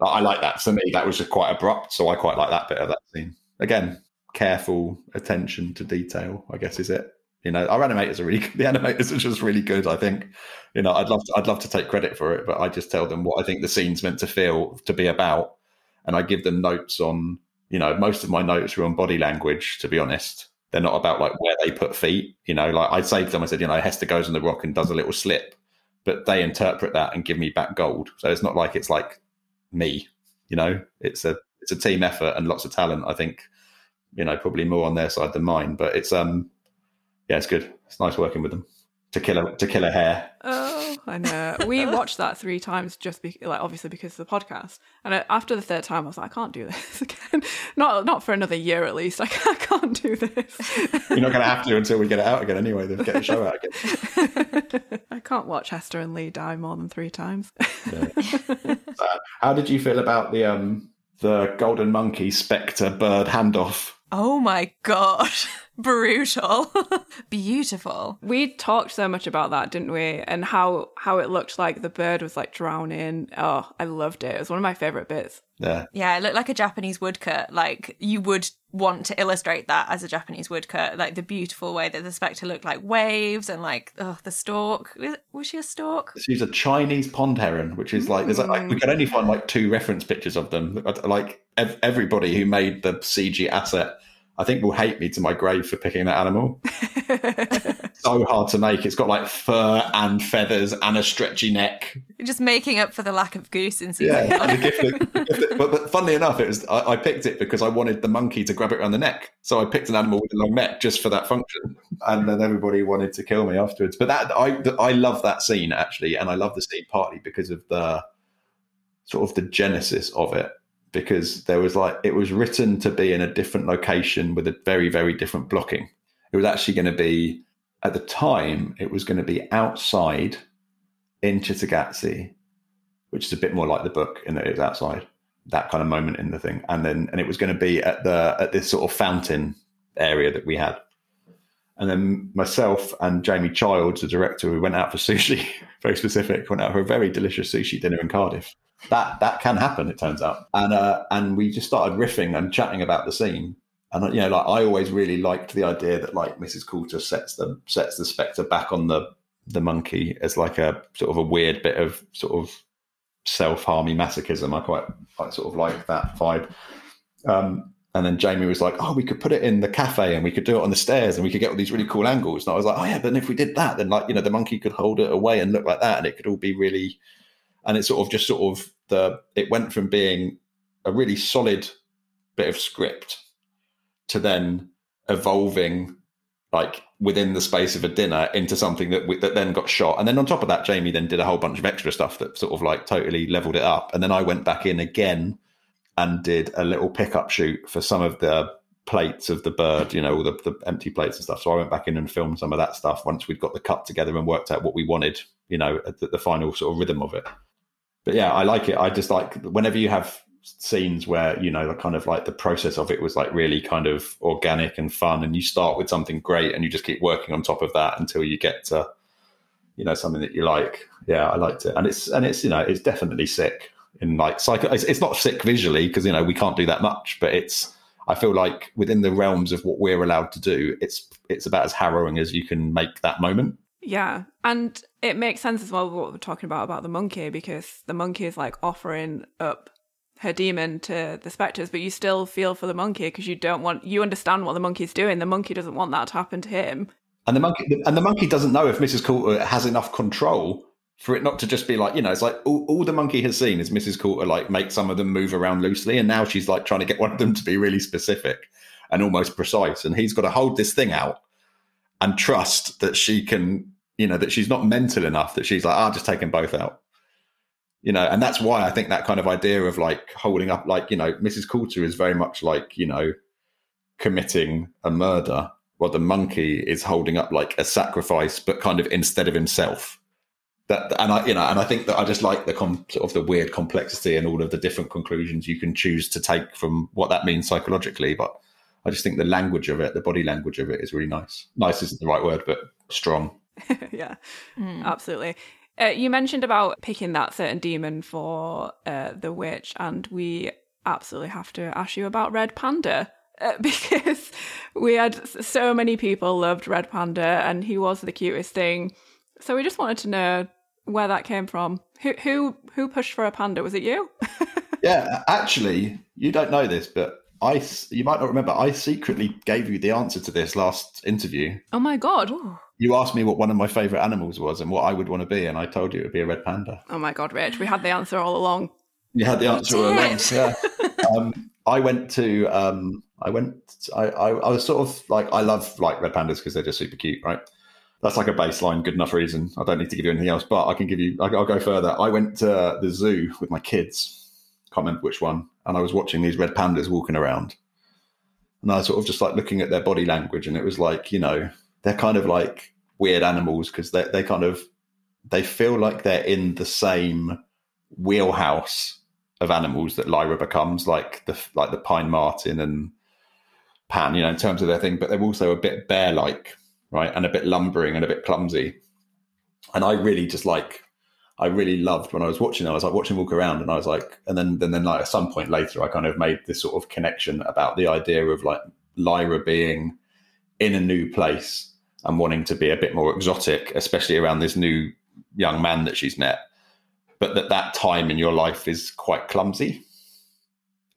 I like that. For me, that was just quite abrupt, so I quite like that bit of that scene. Again, careful attention to detail. I guess is it. You know, our animators are really *laughs* the animators are just really good. I think. You know, I'd love to, I'd love to take credit for it, but I just tell them what I think the scene's meant to feel to be about, and I give them notes on. You know, most of my notes are on body language. To be honest, they're not about like where they put feet. You know, like I say to them, I said, you know, Hester goes on the rock and does a little slip, but they interpret that and give me back gold. So it's not like it's like me. You know, it's a it's a team effort and lots of talent. I think you know, probably more on their side than mine. But it's um, yeah, it's good. It's nice working with them to kill a to kill a hare. Oh, I know. We *laughs* watched that three times just be, like obviously because of the podcast. And after the third time, I was like, I can't do this *laughs* again. Not not for another year at least. *laughs* I can't, I can't do this. You're not going to have to until we get it out again anyway. Then get the show out again. I can't watch Hester and Lee die more than three times. Yeah. Uh, how did you feel about the um the golden monkey spectre bird handoff? Oh my god. *laughs* Brutal. *laughs* Beautiful. We talked so much about that, didn't we? And how how it looked like the bird was like drowning. Oh, I loved it. It was one of my favorite bits. Yeah. Yeah, it looked like a Japanese woodcut. Like you would want to illustrate that as a Japanese woodcut. Like the beautiful way that the spectre looked like waves and like oh, the stork. Was she a stork? She's a Chinese pond heron, which is like, there's like we hmm. can only find like two reference pictures of them. Like everybody who made the CG asset I think will hate me to my grave for picking that animal. *laughs* so hard to make. It's got like fur and feathers and a stretchy neck. You're just making up for the lack of goose in season Yeah, one. and the gift, the *laughs* but, but funnily enough, it was I, I picked it because I wanted the monkey to grab it around the neck. So I picked an animal with a long neck just for that function, and then everybody wanted to kill me afterwards. But that I I love that scene actually, and I love the scene partly because of the sort of the genesis of it. Because there was like it was written to be in a different location with a very very different blocking. It was actually going to be at the time it was going to be outside in Cittàgazze which is a bit more like the book in that it's outside that kind of moment in the thing. And then and it was going to be at the at this sort of fountain area that we had. And then myself and jamie childs the director we went out for *laughs* sushi very specific went out for a very delicious sushi dinner in cardiff that that can happen it turns out and uh and we just started riffing and chatting about the scene and you know like i always really liked the idea that like mrs coulter sets the sets the spectre back on the the monkey as like a sort of a weird bit of sort of self-harmy masochism. I quite, quite sort of like that vibe. Um, and then Jamie was like, "Oh, we could put it in the cafe, and we could do it on the stairs, and we could get all these really cool angles." And I was like, "Oh yeah, but if we did that, then like you know, the monkey could hold it away and look like that, and it could all be really." And it sort of just sort of the it went from being a really solid bit of script to then evolving like within the space of a dinner into something that we, that then got shot. And then on top of that Jamie then did a whole bunch of extra stuff that sort of like totally leveled it up. And then I went back in again and did a little pickup shoot for some of the plates of the bird you know all the, the empty plates and stuff. So I went back in and filmed some of that stuff once we'd got the cut together and worked out what we wanted you know the, the final sort of rhythm of it but yeah I like it. I just like whenever you have scenes where you know the kind of like the process of it was like really kind of organic and fun and you start with something great and you just keep working on top of that until you get to you know something that you like. Yeah i liked it. And it's and it's you know it's definitely sick in like psycho it's, it's not sick visually because you know we can't do that much but it's i feel like within the realms of what we're allowed to do it's it's about as harrowing as you can make that moment. Yeah. And it makes sense as well what we're talking about about the monkey because the monkey is like offering up her demon to the specters, but you still feel for the monkey because you don't want you understand what the monkey's doing. The monkey doesn't want that to happen to him. and the monkey and the monkey doesn't know if mrs coulter has enough control for it not to just be like you know it's like all, all the monkey has seen is mrs coulter like make some of them move around loosely and now she's like trying to get one of them to be really specific and almost precise and he's got to hold this thing out and trust that she can you know that she's not mental enough that she's like i'll just take them both out. You know and that's why i think that kind of idea of like holding up like you know mrs coulter is very much like you know committing a murder while the monkey is holding up like a sacrifice but kind of instead of himself. That and i you know and i think that i just like the com- sort of the weird complexity and all of the different conclusions you can choose to take from what that means psychologically but i just think the language of it the body language of it is really nice. Nice isn't the right word but strong *laughs* yeah, absolutely. Uh, you mentioned about picking that certain demon for uh, the witch, and we absolutely have to ask you about Red Panda uh, *laughs* because we had so many people loved Red Panda, and he was the cutest thing. So we just wanted to know where that came from. Who who who pushed for a panda? Was it you? *laughs* yeah actually you don't know this but i s- you might not remember i secretly gave you the answer to this last interview oh my god! you asked me what one of my favorite animals was and what i would want to be and i told you it would be a red panda Oh my god, Rich! We had the answer all along. You had the answer all along. Yeah. *laughs* um, I went to. Um, I went. I, I. I was sort of like. I love like red pandas because they're just super cute, right? That's like a baseline, good enough reason. I don't need to give you anything else, but I can give you. I'll go further. I went to the zoo with my kids. Can't remember which one, and I was watching these red pandas walking around, and I was sort of just like looking at their body language, and it was like you know they're kind of like weird animals because they they kind of they feel like they're in the same wheelhouse of animals that Lyra becomes, like the like the pine marten and pan, you know, in terms of their thing, but they're also a bit bear-like, right, and a bit lumbering and a bit clumsy. And I really just like, I really loved when I was watching. I was like watching them walk around, and I was like, and then then then like at some point later, I kind of made this sort of connection about the idea of like Lyra being in a new place and wanting to be a bit more exotic, especially around this new young man that she's met but that that time in your life is quite clumsy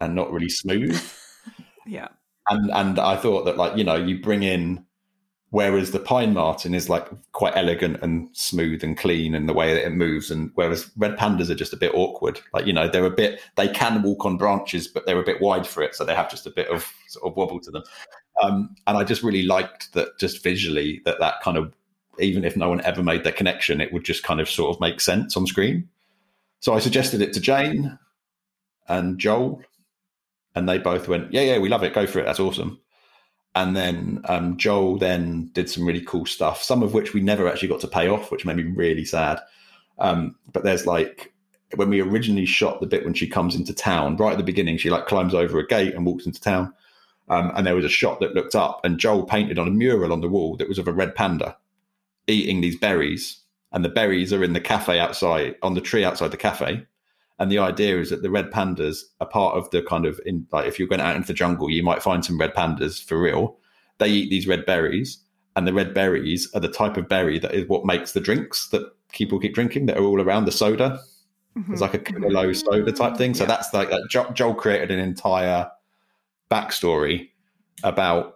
and not really smooth *laughs* Yeah. and and i thought that like you know you bring in Whereas the pine marten is like quite elegant and smooth and clean in the way that it moves, and whereas red pandas are just a bit awkward. Like you know, they're a bit they can walk on branches, but they're a bit wide for it, so they have just a bit of sort of wobble to them. Um, and I just really liked that, just visually, that that kind of even if no one ever made the connection, it would just kind of sort of make sense on screen. So I suggested it to Jane and Joel, and they both went, "Yeah, yeah, we love it. Go for it. That's awesome." And then um, Joel then did some really cool stuff, some of which we never actually got to pay off, which made me really sad. Um, but there's like when we originally shot the bit when she comes into town, right at the beginning, she like climbs over a gate and walks into town. Um, and there was a shot that looked up, and Joel painted on a mural on the wall that was of a red panda eating these berries, and the berries are in the cafe outside on the tree outside the cafe. And the idea is that the red pandas are part of the kind of in like if you're going out into the jungle, you might find some red pandas for real. They eat these red berries, and the red berries are the type of berry that is what makes the drinks that people keep drinking that are all around the soda. Mm-hmm. It's like a low soda type thing. So yeah. that's like that. Joel created an entire backstory about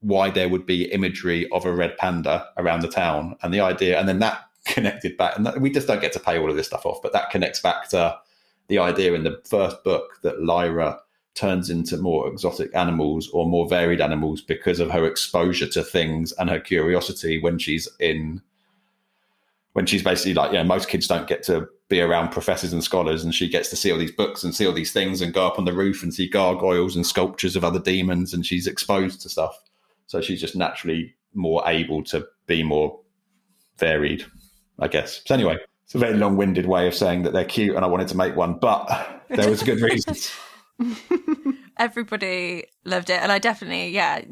why there would be imagery of a red panda around the town and the idea and then that connected back. And that, we just don't get to pay all of this stuff off but that connects back to the idea in the first book that lyra turns into more exotic animals or more varied animals because of her exposure to things and her curiosity when she's in when she's basically like yeah most kids don't get to be around professors and scholars and she gets to see all these books and see all these things and go up on the roof and see gargoyles and sculptures of other demons and she's exposed to stuff. So she's just naturally more able to be more varied, I guess. So anyway, it's a very long-winded way of saying that they're cute, and I wanted to make one, but there was a good reason. *laughs* Everybody loved it, and I definitely, yeah,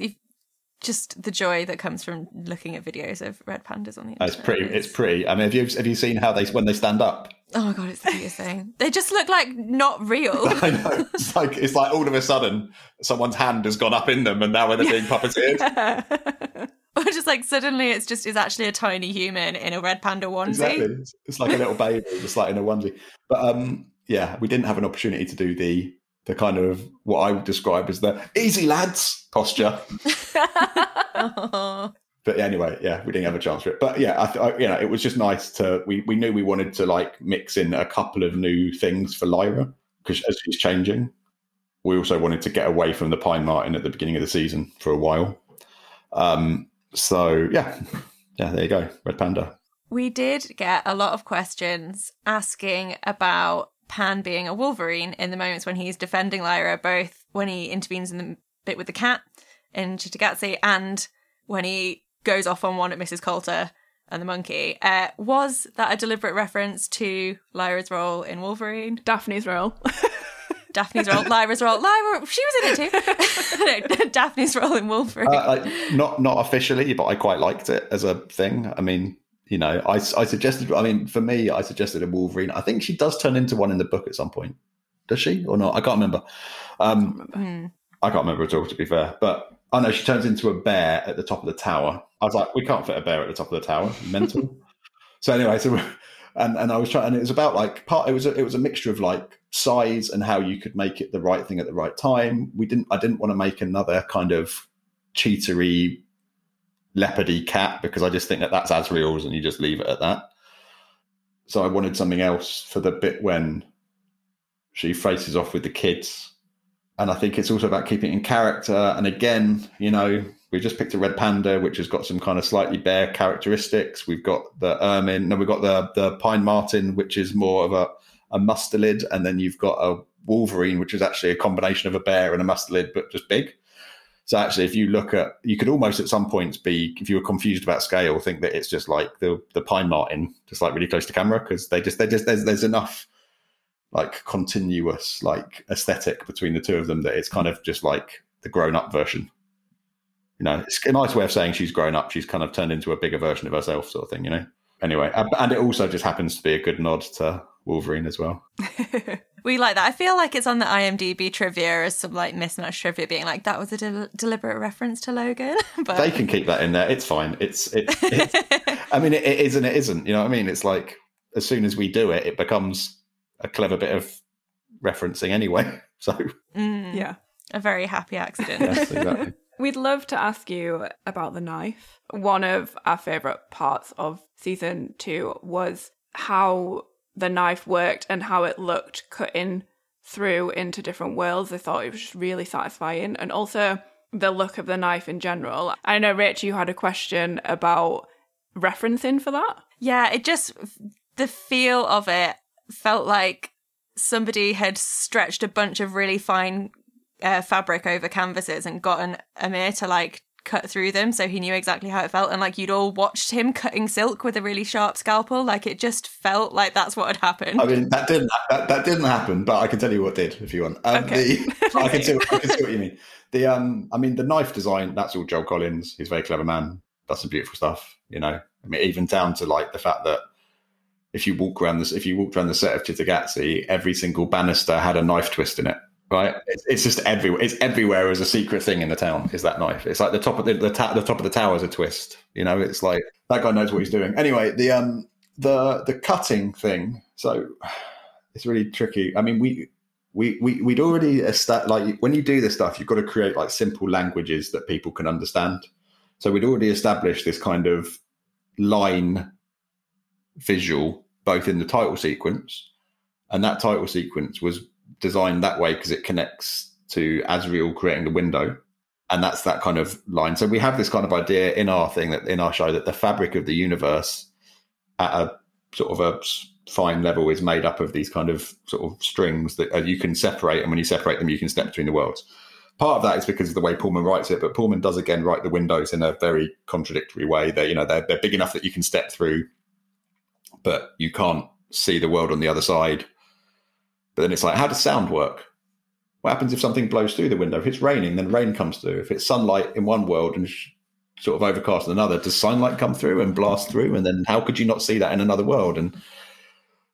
just the joy that comes from looking at videos of red pandas on the internet. It's pretty. It's pretty. I mean, have you have you seen how they when they stand up? Oh my god, it's the cutest thing. They just look like not real. *laughs* I know. It's like it's like all of a sudden someone's hand has gone up in them, and now they're *laughs* being puppeteered. *laughs* or just like suddenly it's just is actually a tiny human in a red panda onesie. Exactly. It's like a little baby, *laughs* just like in a onesie. But um, yeah, we didn't have an opportunity to do the the kind of what I would describe as the easy lads posture. *laughs* but anyway, yeah, we didn't have a chance for it. But yeah, I, I, you know, it was just nice to. We we knew we wanted to like mix in a couple of new things for Lyra because as she's changing, we also wanted to get away from the pine marten at the beginning of the season for a while. Um, so yeah, yeah, there you go, red panda. We did get a lot of questions asking about Pan being a Wolverine in the moments when he's defending Lyra, both when he intervenes in the bit with the cat in Cittàgazze and when he goes off on one at Mrs. Coulter and the monkey. Uh, was that a deliberate reference to Lyra's role in Wolverine? Dafne's role. *laughs* Dafne's role, Lyra's role. Lyra, she was in it too. no, *laughs* Dafne's role in Wolverine. Uh, not not officially, but I quite liked it as a thing. I mean, you know, I, I suggested, I mean, for me, I suggested a Wolverine. I think she does turn into one in the book at some point. Does she or not? I can't remember. Um, mm. I can't remember at all, to be fair. But I know she turns into a bear at the top of the tower. I was like, we can't fit a bear at the top of the tower. Mental. *laughs* so anyway, so and and I was trying, and it was about like part. It was a, it was a mixture of like size and how you could make it the right thing at the right time. We didn't. I didn't want to make another kind of cheatery leopardy cat because I just think that that's Asriel's and you just leave it at that. So I wanted something else for the bit when she faces off with the kids. And I think it's also about keeping in character. And again, you know, we just picked a red panda, which has got some kind of slightly bear characteristics. We've got the ermine, no, we've got the the pine marten, which is more of a, a mustelid, and then you've got a wolverine, which is actually a combination of a bear and a mustelid, but just big. So actually, if you look at, you could almost at some points be, if you were confused about scale, think that it's just like the the pine marten, just like really close to camera, because they just they just there's there's enough like continuous like aesthetic between the two of them that it's kind of just like the grown up version. You know, it's a nice way of saying she's grown up. She's kind of turned into a bigger version of herself, sort of thing. You know. Anyway, and it also just happens to be a good nod to Wolverine as well. *laughs* we like that. I feel like it's on the IMDb trivia as some like mismatched trivia, being like that was a de- deliberate reference to Logan. *laughs* but they can keep that in there. It's fine. It's it. It's, *laughs* I mean, it, it is and it isn't. You know what I mean? It's like as soon as we do it, it becomes a clever bit of referencing anyway. *laughs* So mm, yeah, a very happy accident. yes, exactly. *laughs* We'd love to ask you about the knife. One of our favourite parts of season two was how the knife worked and how it looked cutting through into different worlds. I thought it was really satisfying. And also the look of the knife in general. I know, Rich, you had a question about referencing for that. Yeah, it just, the feel of it felt like somebody had stretched a bunch of really fine uh, fabric over canvases and gotten Amir to like cut through them so he knew exactly how it felt and like you'd all watched him cutting silk with a really sharp scalpel like it just felt like that's what had happened I mean, that didn't that, that didn't happen, but I can tell you what did if you want. Um, Okay. the, *laughs* *laughs* I can see what, I can see what you mean. The um, I mean, the knife design. That's all Joel Collins. He's a very clever man. Does some beautiful stuff. You know, I mean, even down to like the fact that if you walk around this, if you walked around the set of Cittàgazze, every single banister had a knife twist in it. Right, it's, it's just everywhere. It's everywhere as a secret thing in the town. Is that knife? It's like the top of the the, ta- the top of the tower is a twist. You know, it's like that guy knows what he's doing. Anyway, the um the the cutting thing. So it's really tricky. I mean, we we we we'd already established like when you do this stuff, you've got to create like simple languages that people can understand. So we'd already established this kind of line visual both in the title sequence, and that title sequence was designed that way because it connects to Asriel creating the window, and that's that kind of line. So we have this kind of idea in our thing that in our show that the fabric of the universe at a sort of a fine level is made up of these kind of sort of strings that uh, you can separate, and when you separate them, you can step between the worlds. Part of that is because of the way Pullman writes it, but Pullman does again write the windows in a very contradictory way. That you know, they're, they're big enough that you can step through, but you can't see the world on the other side. But then it's like, how does sound work? What happens if something blows through the window? If it's raining, then rain comes through. If it's sunlight in one world and sort of overcast in another, does sunlight come through and blast through? And then how could you not see that in another world? And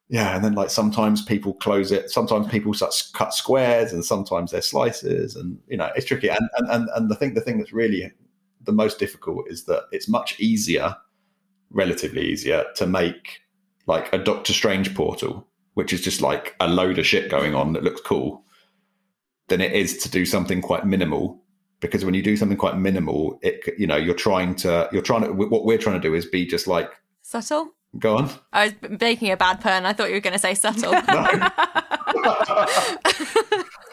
yeah, and then like sometimes people close it, sometimes people cut squares, and sometimes they're slices, and you know it's tricky. And and and, and the thing the thing that's really the most difficult is that it's much easier, relatively easier, to make like a Doctor Strange portal, which is just like a load of shit going on that looks cool, than it is to do something quite minimal. Because when you do something quite minimal, it you know you're trying to you're trying to what we're trying to do is be just like subtle go on. I was making a bad pun I thought you were going to say subtle *laughs* *laughs*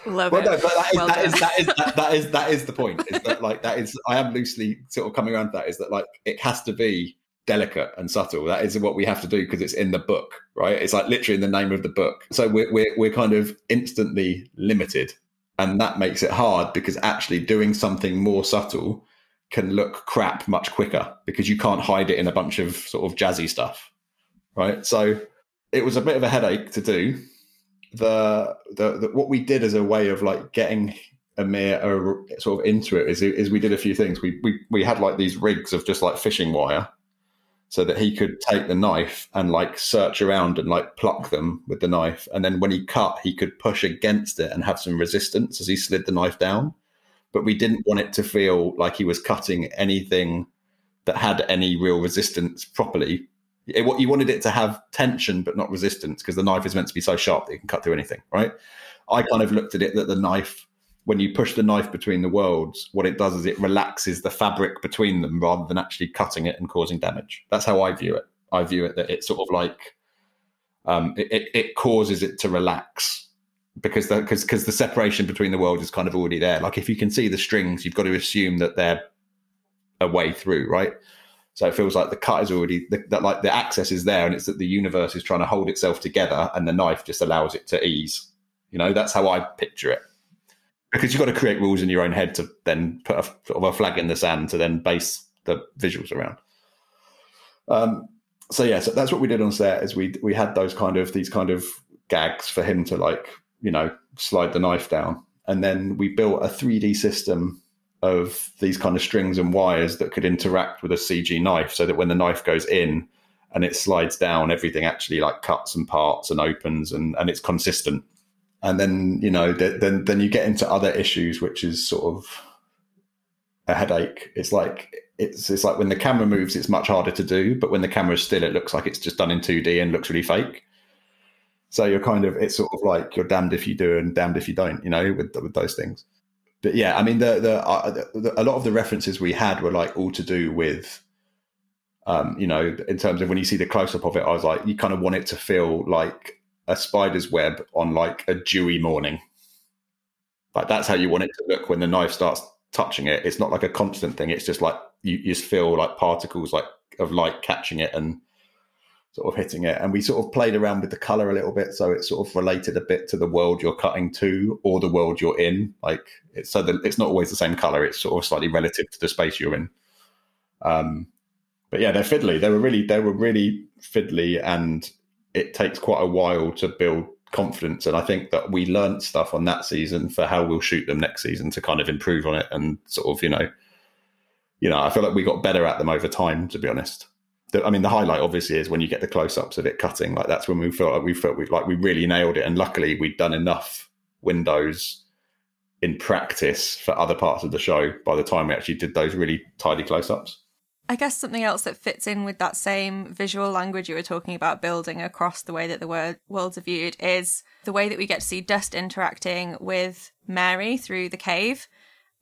Love Well, it. no, but that is, Well that, is, that is that, that is that is the point. Is that like that is I am loosely sort of coming around to that. Is that like it has to be delicate and subtle. That is what we have to do because it's in the book, right? It's like literally in the name of the book. So we're we're, we're kind of instantly limited, and that makes it hard because actually doing something more subtle can look crap much quicker because you can't hide it in a bunch of sort of jazzy stuff, right? So it was a bit of a headache to do the, the, the what we did as a way of like getting Amir uh, sort of into it is is we did a few things. We we we had like these rigs of just like fishing wire, so that he could take the knife and like search around and like pluck them with the knife, and then when he cut, he could push against it and have some resistance as he slid the knife down. But we didn't want it to feel like he was cutting anything that had any real resistance properly. It, what you wanted it to have tension but not resistance because the knife is meant to be so sharp that you can cut through anything right? I kind of looked at it that the knife when you push the knife between the worlds what it does is it relaxes the fabric between them rather than actually cutting it and causing damage that's how i view it i view it that it's sort of like um, it, it, it causes it to relax because the, cause, cause the separation between the world is kind of already there like if you can see the strings you've got to assume that they're a way through right so it feels like the cut is already that like the access is there, and it's that the universe is trying to hold itself together, and the knife just allows it to ease. You know, that's how I picture it. Because you've got to create rules in your own head to then put a sort of a flag in the sand to then base the visuals around. Um, so yeah, so that's what we did on set. Is we we had those kind of these kind of gags for him to like you know slide the knife down, and then we built a 3D system of these kind of strings and wires that could interact with a CG knife so that when the knife goes in and it slides down, everything actually like cuts and parts and opens and, and it's consistent. And then, you know, th- then, then you get into other issues, which is sort of a headache. It's like, it's, it's like when the camera moves, it's much harder to do, but when the camera is still, it looks like it's just done in 2D and looks really fake. So you're kind of, it's sort of like you're damned if you do and damned if you don't, you know, with, with those things but yeah, I mean, the, the, uh, the, a lot of the references we had were like all to do with, um, you know, in terms of when you see the close up of it, I was like, you kind of want it to feel like a spider's web on like a dewy morning. Like that's how you want it to look when the knife starts touching it. It's not like a constant thing. It's just like you, you just feel like particles like of light catching it and sort of hitting it. And we sort of played around with the color a little bit, so it sort of related a bit to the world you're cutting to or the world you're in. Like it's so that it's not always the same color; it's sort of slightly relative to the space you're in. Um, but yeah, they're fiddly. They were really, they were really fiddly, and it takes quite a while to build confidence. And I think that we learned stuff on that season for how we'll shoot them next season to kind of improve on it and sort of, you know, you know, I feel like we got better at them over time, to be honest. The, I mean, the highlight obviously is when you get the close-ups of it cutting. Like that's when we felt like we felt we, like we really nailed it. And luckily, we'd done enough windows in practice for other parts of the show by the time we actually did those really tidy close-ups. I guess something else that fits in with that same visual language you were talking about building across the way that the word, worlds are viewed is the way that we get to see Dust interacting with Mary through the cave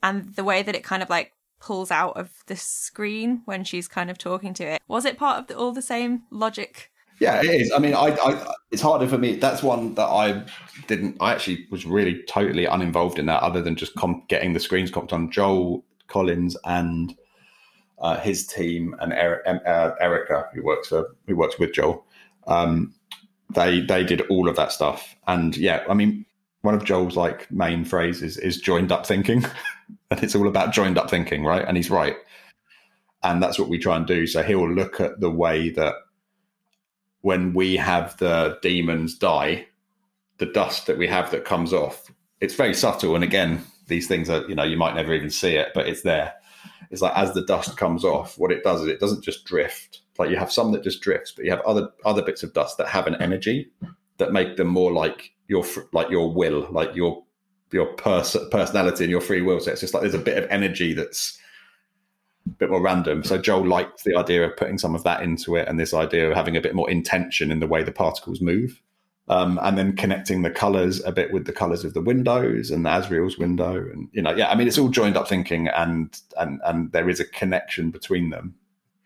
and the way that it kind of like pulls out of the screen when she's kind of talking to it. Was it part of the, all the same logic? Yeah, it is. I mean, I, I, it's harder for me. That's one that I didn't. I actually was really totally uninvolved in that, other than just comp- getting the screens comped on. Joel Collins and uh, his team and Eric, uh, Erica, who works for who works with Joel, um, they they did all of that stuff. And yeah, I mean, one of Joel's like main phrases is joined up thinking, *laughs* and it's all about joined up thinking, right? And he's right, and that's what we try and do. So he'll look at the way that when we have the demons die, the dust that we have that comes off, it's very subtle. And again, these things are you know you might never even see it, but it's there is like as the dust comes off, what it does is it doesn't just drift. Like you have some that just drifts, but you have other other bits of dust that have an energy that make them more like your like your will, like your your pers- personality and your free will. So it's just like there's a bit of energy that's a bit more random. So Joel liked the idea of putting some of that into it, and this idea of having a bit more intention in the way the particles move um, and then connecting the colors a bit with the colors of the windows and Asriel's window, and you know, yeah, I mean, it's all joined up thinking, and and and there is a connection between them.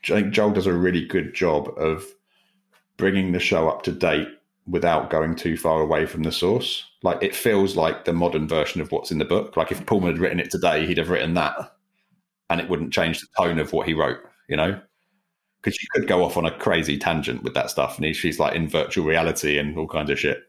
I think Joel does a really good job of bringing the show up to date without going too far away from the source. Like it feels like the modern version of what's in the book. Like if Pullman had written it today, he'd have written that, and it wouldn't change the tone of what he wrote. You know, because you could go off on a crazy tangent with that stuff, and he, she's like in virtual reality and all kinds of shit.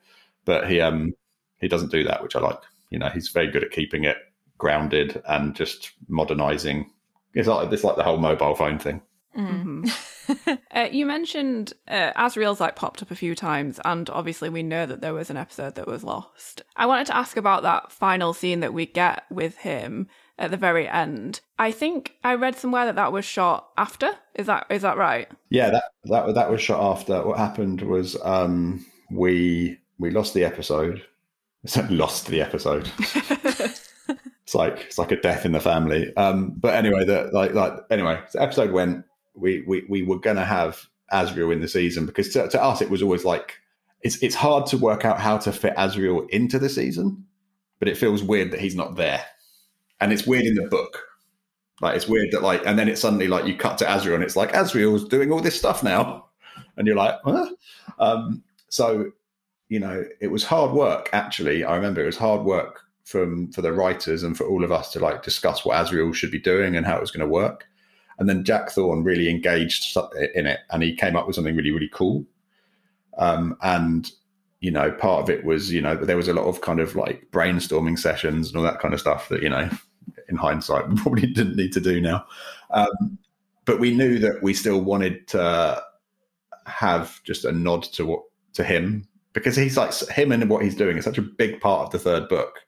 But he um he doesn't do that, which I like. You know, he's very good at keeping it grounded and just modernizing. It's like it's like the whole mobile phone thing. Mm-hmm. *laughs* uh, you mentioned uh, Asriel's like popped up a few times, and obviously we know that there was an episode that was lost. I wanted to ask about that final scene that we get with him at the very end. I think I read somewhere that that was shot after. Is that is that right? Yeah, that that that was shot after. What happened was um, we we lost the episode. *laughs* lost the episode. *laughs* it's like it's like a death in the family. Um, but anyway, the like like anyway, the episode went. We we we were gonna have Asriel in the season because to, to us it was always like it's it's hard to work out how to fit Asriel into the season, but it feels weird that he's not there and it's weird in the book. Like it's weird that like, and then it suddenly like you cut to Asriel and it's like Asriel's doing all this stuff now, *laughs* and you're like, huh? Um, so you know, it was hard work. Actually, I remember it was hard work from for the writers and for all of us to like discuss what Asriel should be doing and how it was going to work. And then Jack Thorne really engaged in it, and he came up with something really, really cool. Um, and you know, part of it was, you know, there was a lot of kind of like brainstorming sessions and all that kind of stuff that, you know, in hindsight, *laughs* we probably didn't need to do now. Um, but we knew that we still wanted to have just a nod to what to him because he's like him and what he's doing is such a big part of the third book.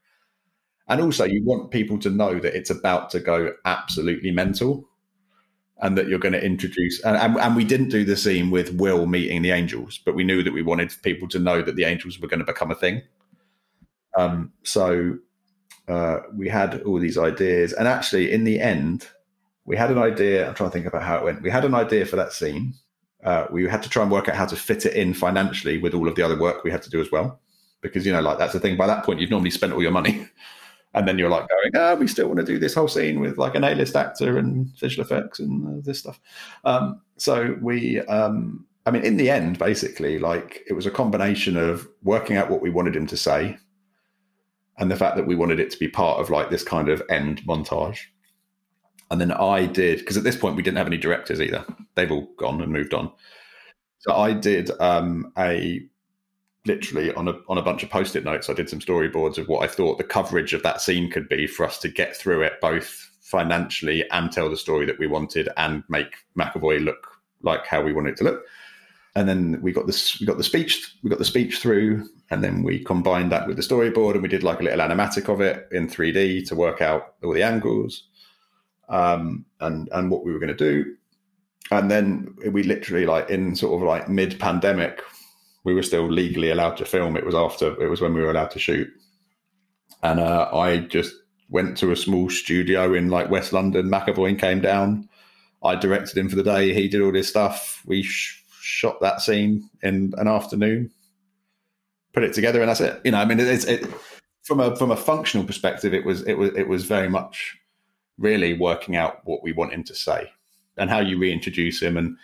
And also, you want people to know that it's about to go absolutely mental, and that you're going to introduce. And, and, and we didn't do the scene with Will meeting the angels, but we knew that we wanted people to know that the angels were going to become a thing. Um, so uh, we had all these ideas, and actually, in the end, we had an idea. I'm trying to think about how it went. We had an idea for that scene. Uh, we had to try and work out how to fit it in financially with all of the other work we had to do as well, because you know, like that's the thing. By that point, you've normally spent all your money. *laughs* and then you're like going, oh, we still want to do this whole scene with like an A-list actor and visual effects and uh, this stuff. Um, so we, um, I mean, in the end, basically, like it was a combination of working out what we wanted him to say, and the fact that we wanted it to be part of like this kind of end montage. And then I did because at this point we didn't have any directors either; they've all gone and moved on. So I did um, a literally on a on a bunch of post-it notes. I did some storyboards of what I thought the coverage of that scene could be for us to get through it, both financially and tell the story that we wanted, and make McAvoy look like how we wanted it to look. And then we got this, we got the speech, we got the speech through, and then we combined that with the storyboard, and we did like a little animatic of it in 3D to work out all the angles, um, and and what we were going to do. And then we literally like in sort of like mid pandemic, we were still legally allowed to film. It was after it was when we were allowed to shoot, and uh, I just went to a small studio in like West London. McAvoy came down. I directed him for the day. He did all this stuff. We sh- shot that scene in an afternoon, put it together, and that's it. You know, I mean, it's it, from a from a functional perspective, it was it was it was very much really working out what we want him to say and how you reintroduce him and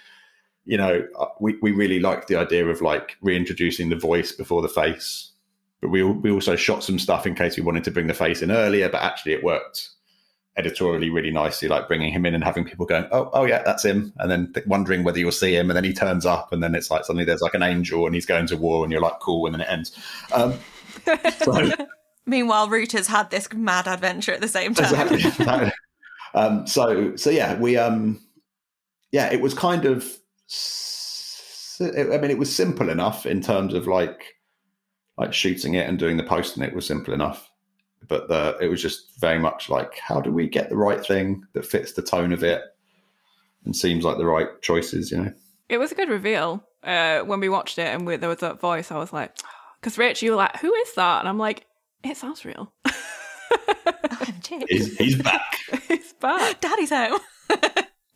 you know, uh, we, we really liked the idea of like reintroducing the voice before the face. But we we also shot some stuff in case we wanted to bring the face in earlier. But actually, it worked editorially really nicely, like bringing him in and having people going, "Oh, oh yeah, that's him," and then th- wondering whether you'll see him, and then he turns up, and then it's like suddenly there's like an angel, and he's going to war, and you're like, "Cool," and then it ends. Um, *laughs* so, Meanwhile, Root has had this mad adventure at the same time. Exactly. *laughs* um, so so yeah, we um yeah, it was kind of I mean, it was simple enough in terms of like like shooting it and doing the posting. It was simple enough, but the, it was just very much like how do we get the right thing that fits the tone of it and seems like the right choices. You know, it was a good reveal uh, when we watched it and we, there was that voice. I was like, *gasps* because Rich, you were like, who is that? And I'm like, it sounds real. *laughs* *laughs* he's, he's back. *laughs* he's back. Daddy's home.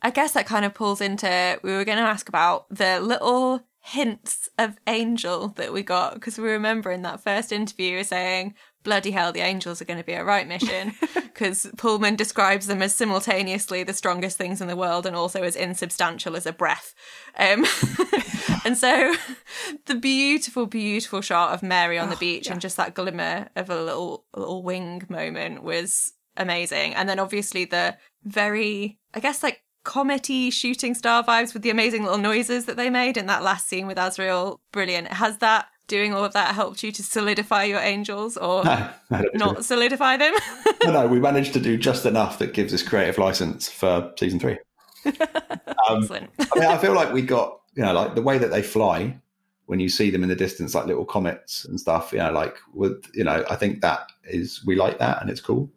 I guess that kind of pulls into we were going to ask about the little hints of angel that we got because we remember in that first interview saying bloody hell the angels are going to be a right mission *laughs* because pullman describes them as simultaneously the strongest things in the world and also as insubstantial as a breath um, *laughs* and so the beautiful beautiful shot of mary on oh, the beach yeah. and just that glimmer of a little little wing moment was amazing and then obviously the very i guess like comedy shooting star vibes with the amazing little noises that they made in that last scene with Asriel. Brilliant. Has that doing all of that helped you to solidify your angels or no, *laughs* not solidify them? *laughs* no, no, we managed to do just enough that gives us creative license for season three. *laughs* Um, Excellent. I mean, I feel like we got, you know, like the way that they fly when you see them in the distance, like little comets and stuff, you know, like with, you know, I think that is, we like that and it's cool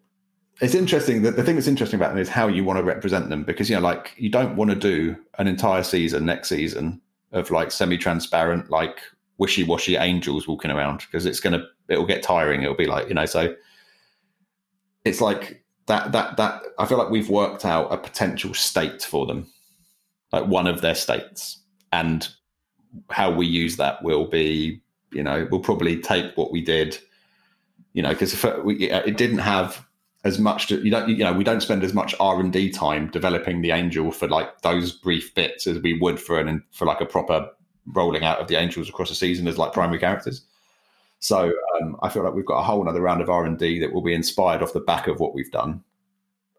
it's interesting that the thing that's interesting about them is how you want to represent them because you know like you don't want to do an entire season next season of like semi-transparent like wishy-washy angels walking around because it's gonna it'll get tiring it'll be like you know so it's like that that that i feel like we've worked out a potential state for them like one of their states. And how we use that will be you know we'll probably take what we did you know because it didn't have as much to, you don't you know we don't spend as much R and D time developing the angel for like those brief bits as we would for an for like a proper rolling out of the angels across the season as like primary characters. So um, I feel like we've got a whole other round of R and D that will be inspired off the back of what we've done,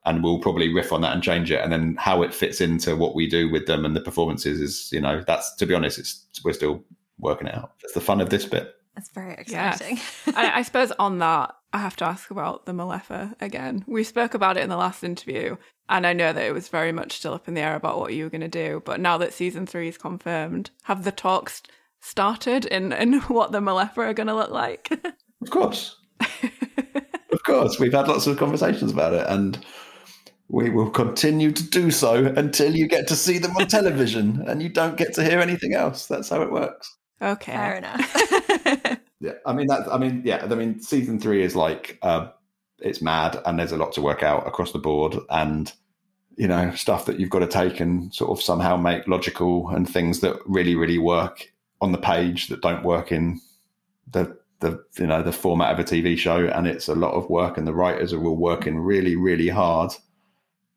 and we'll probably riff on that and change it, and then how it fits into what we do with them and the performances is you know that's to be honest it's we're still working it out. It's the fun of this bit. That's very exciting. Yes. *laughs* I, I suppose on that I have to ask about the Mulefa again. We spoke about it in the last interview, and I know that it was very much still up in the air about what you were going to do. But now that season three is confirmed, have the talks started in, in *laughs* what the Mulefa are going to look like? of course. *laughs* of course. We've had lots of conversations about it, and we will continue to do so until you get to see them on *laughs* television and you don't get to hear anything else. That's how it works. Okay. Fair enough. Yeah, I mean that. I mean, yeah, I mean, season three is like uh, it's mad, and there's a lot to work out across the board, and you know, stuff that you've got to take and sort of somehow make logical, and things that really, really work on the page that don't work in the the you know the format of a TV show, and it's a lot of work, and the writers are all working really, really hard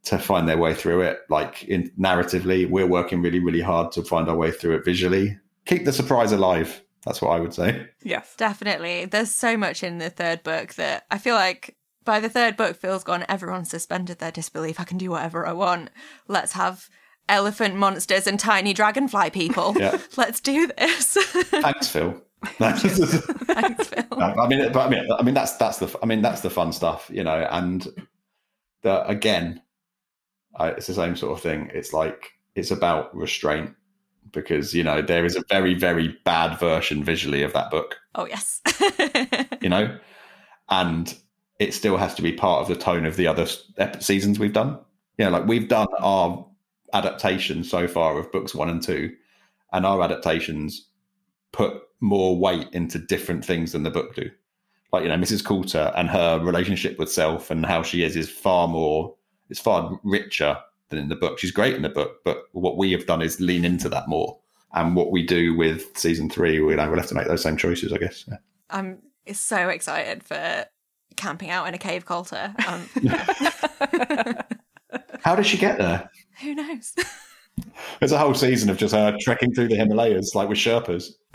to find their way through it. Like in narratively, we're working really, really hard to find our way through it visually. Keep the surprise alive. That's what I would say. Yes. Definitely. There's so much in the third book that I feel like by the third book, Phil's gone, everyone suspended their disbelief. I can do whatever I want. Let's have elephant monsters and tiny dragonfly people. Yeah. *laughs* Let's do this. *laughs* Thanks, Phil. *laughs* Thanks, Phil. I mean, but I mean, I mean that's that's the I mean that's the fun stuff, you know. And the again, I, it's the same sort of thing. It's like it's about restraint because you know there is a very very bad version visually of that book. Oh yes. you know, and it still has to be part of the tone of the other seasons we've done. You know, like we've done our adaptation so far of books one and two, and our adaptations put more weight into different things than the book do. Like you know, Mrs. Coulter and her relationship with self and how she is is far more, it's far richer than in the book. She's great in the book, but what we have done is lean into that more. And what we do with season three, we, you know, we'll have to make those same choices, I guess. Yeah. I'm so excited for camping out in a cave Coulter. Um, *laughs* How did she get there? Who knows? There's a whole season of just her trekking through the Himalayas, like with Sherpas. *laughs*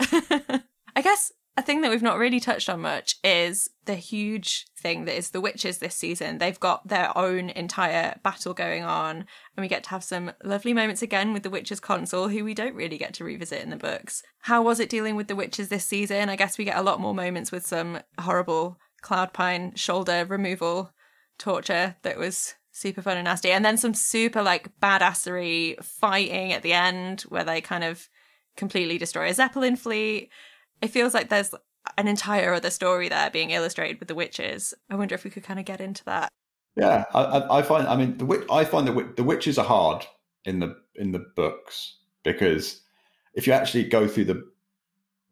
I guess a thing that we've not really touched on much is the huge thing that is the witches this season. They've got their own entire battle going on, and we get to have some lovely moments again with the witches consul, who we don't really get to revisit in the books. How was it dealing with the witches this season? I guess we get a lot more moments with some horrible Cloudpine shoulder removal torture that was super fun and nasty. And then some super like badassery fighting at the end where they kind of completely destroy a Zeppelin fleet. It feels like there's an entire other story there being illustrated with the witches. I wonder if we could kind of get into that. Yeah, I, I find. I mean, the I find that the witches are hard in the in the books because if you actually go through the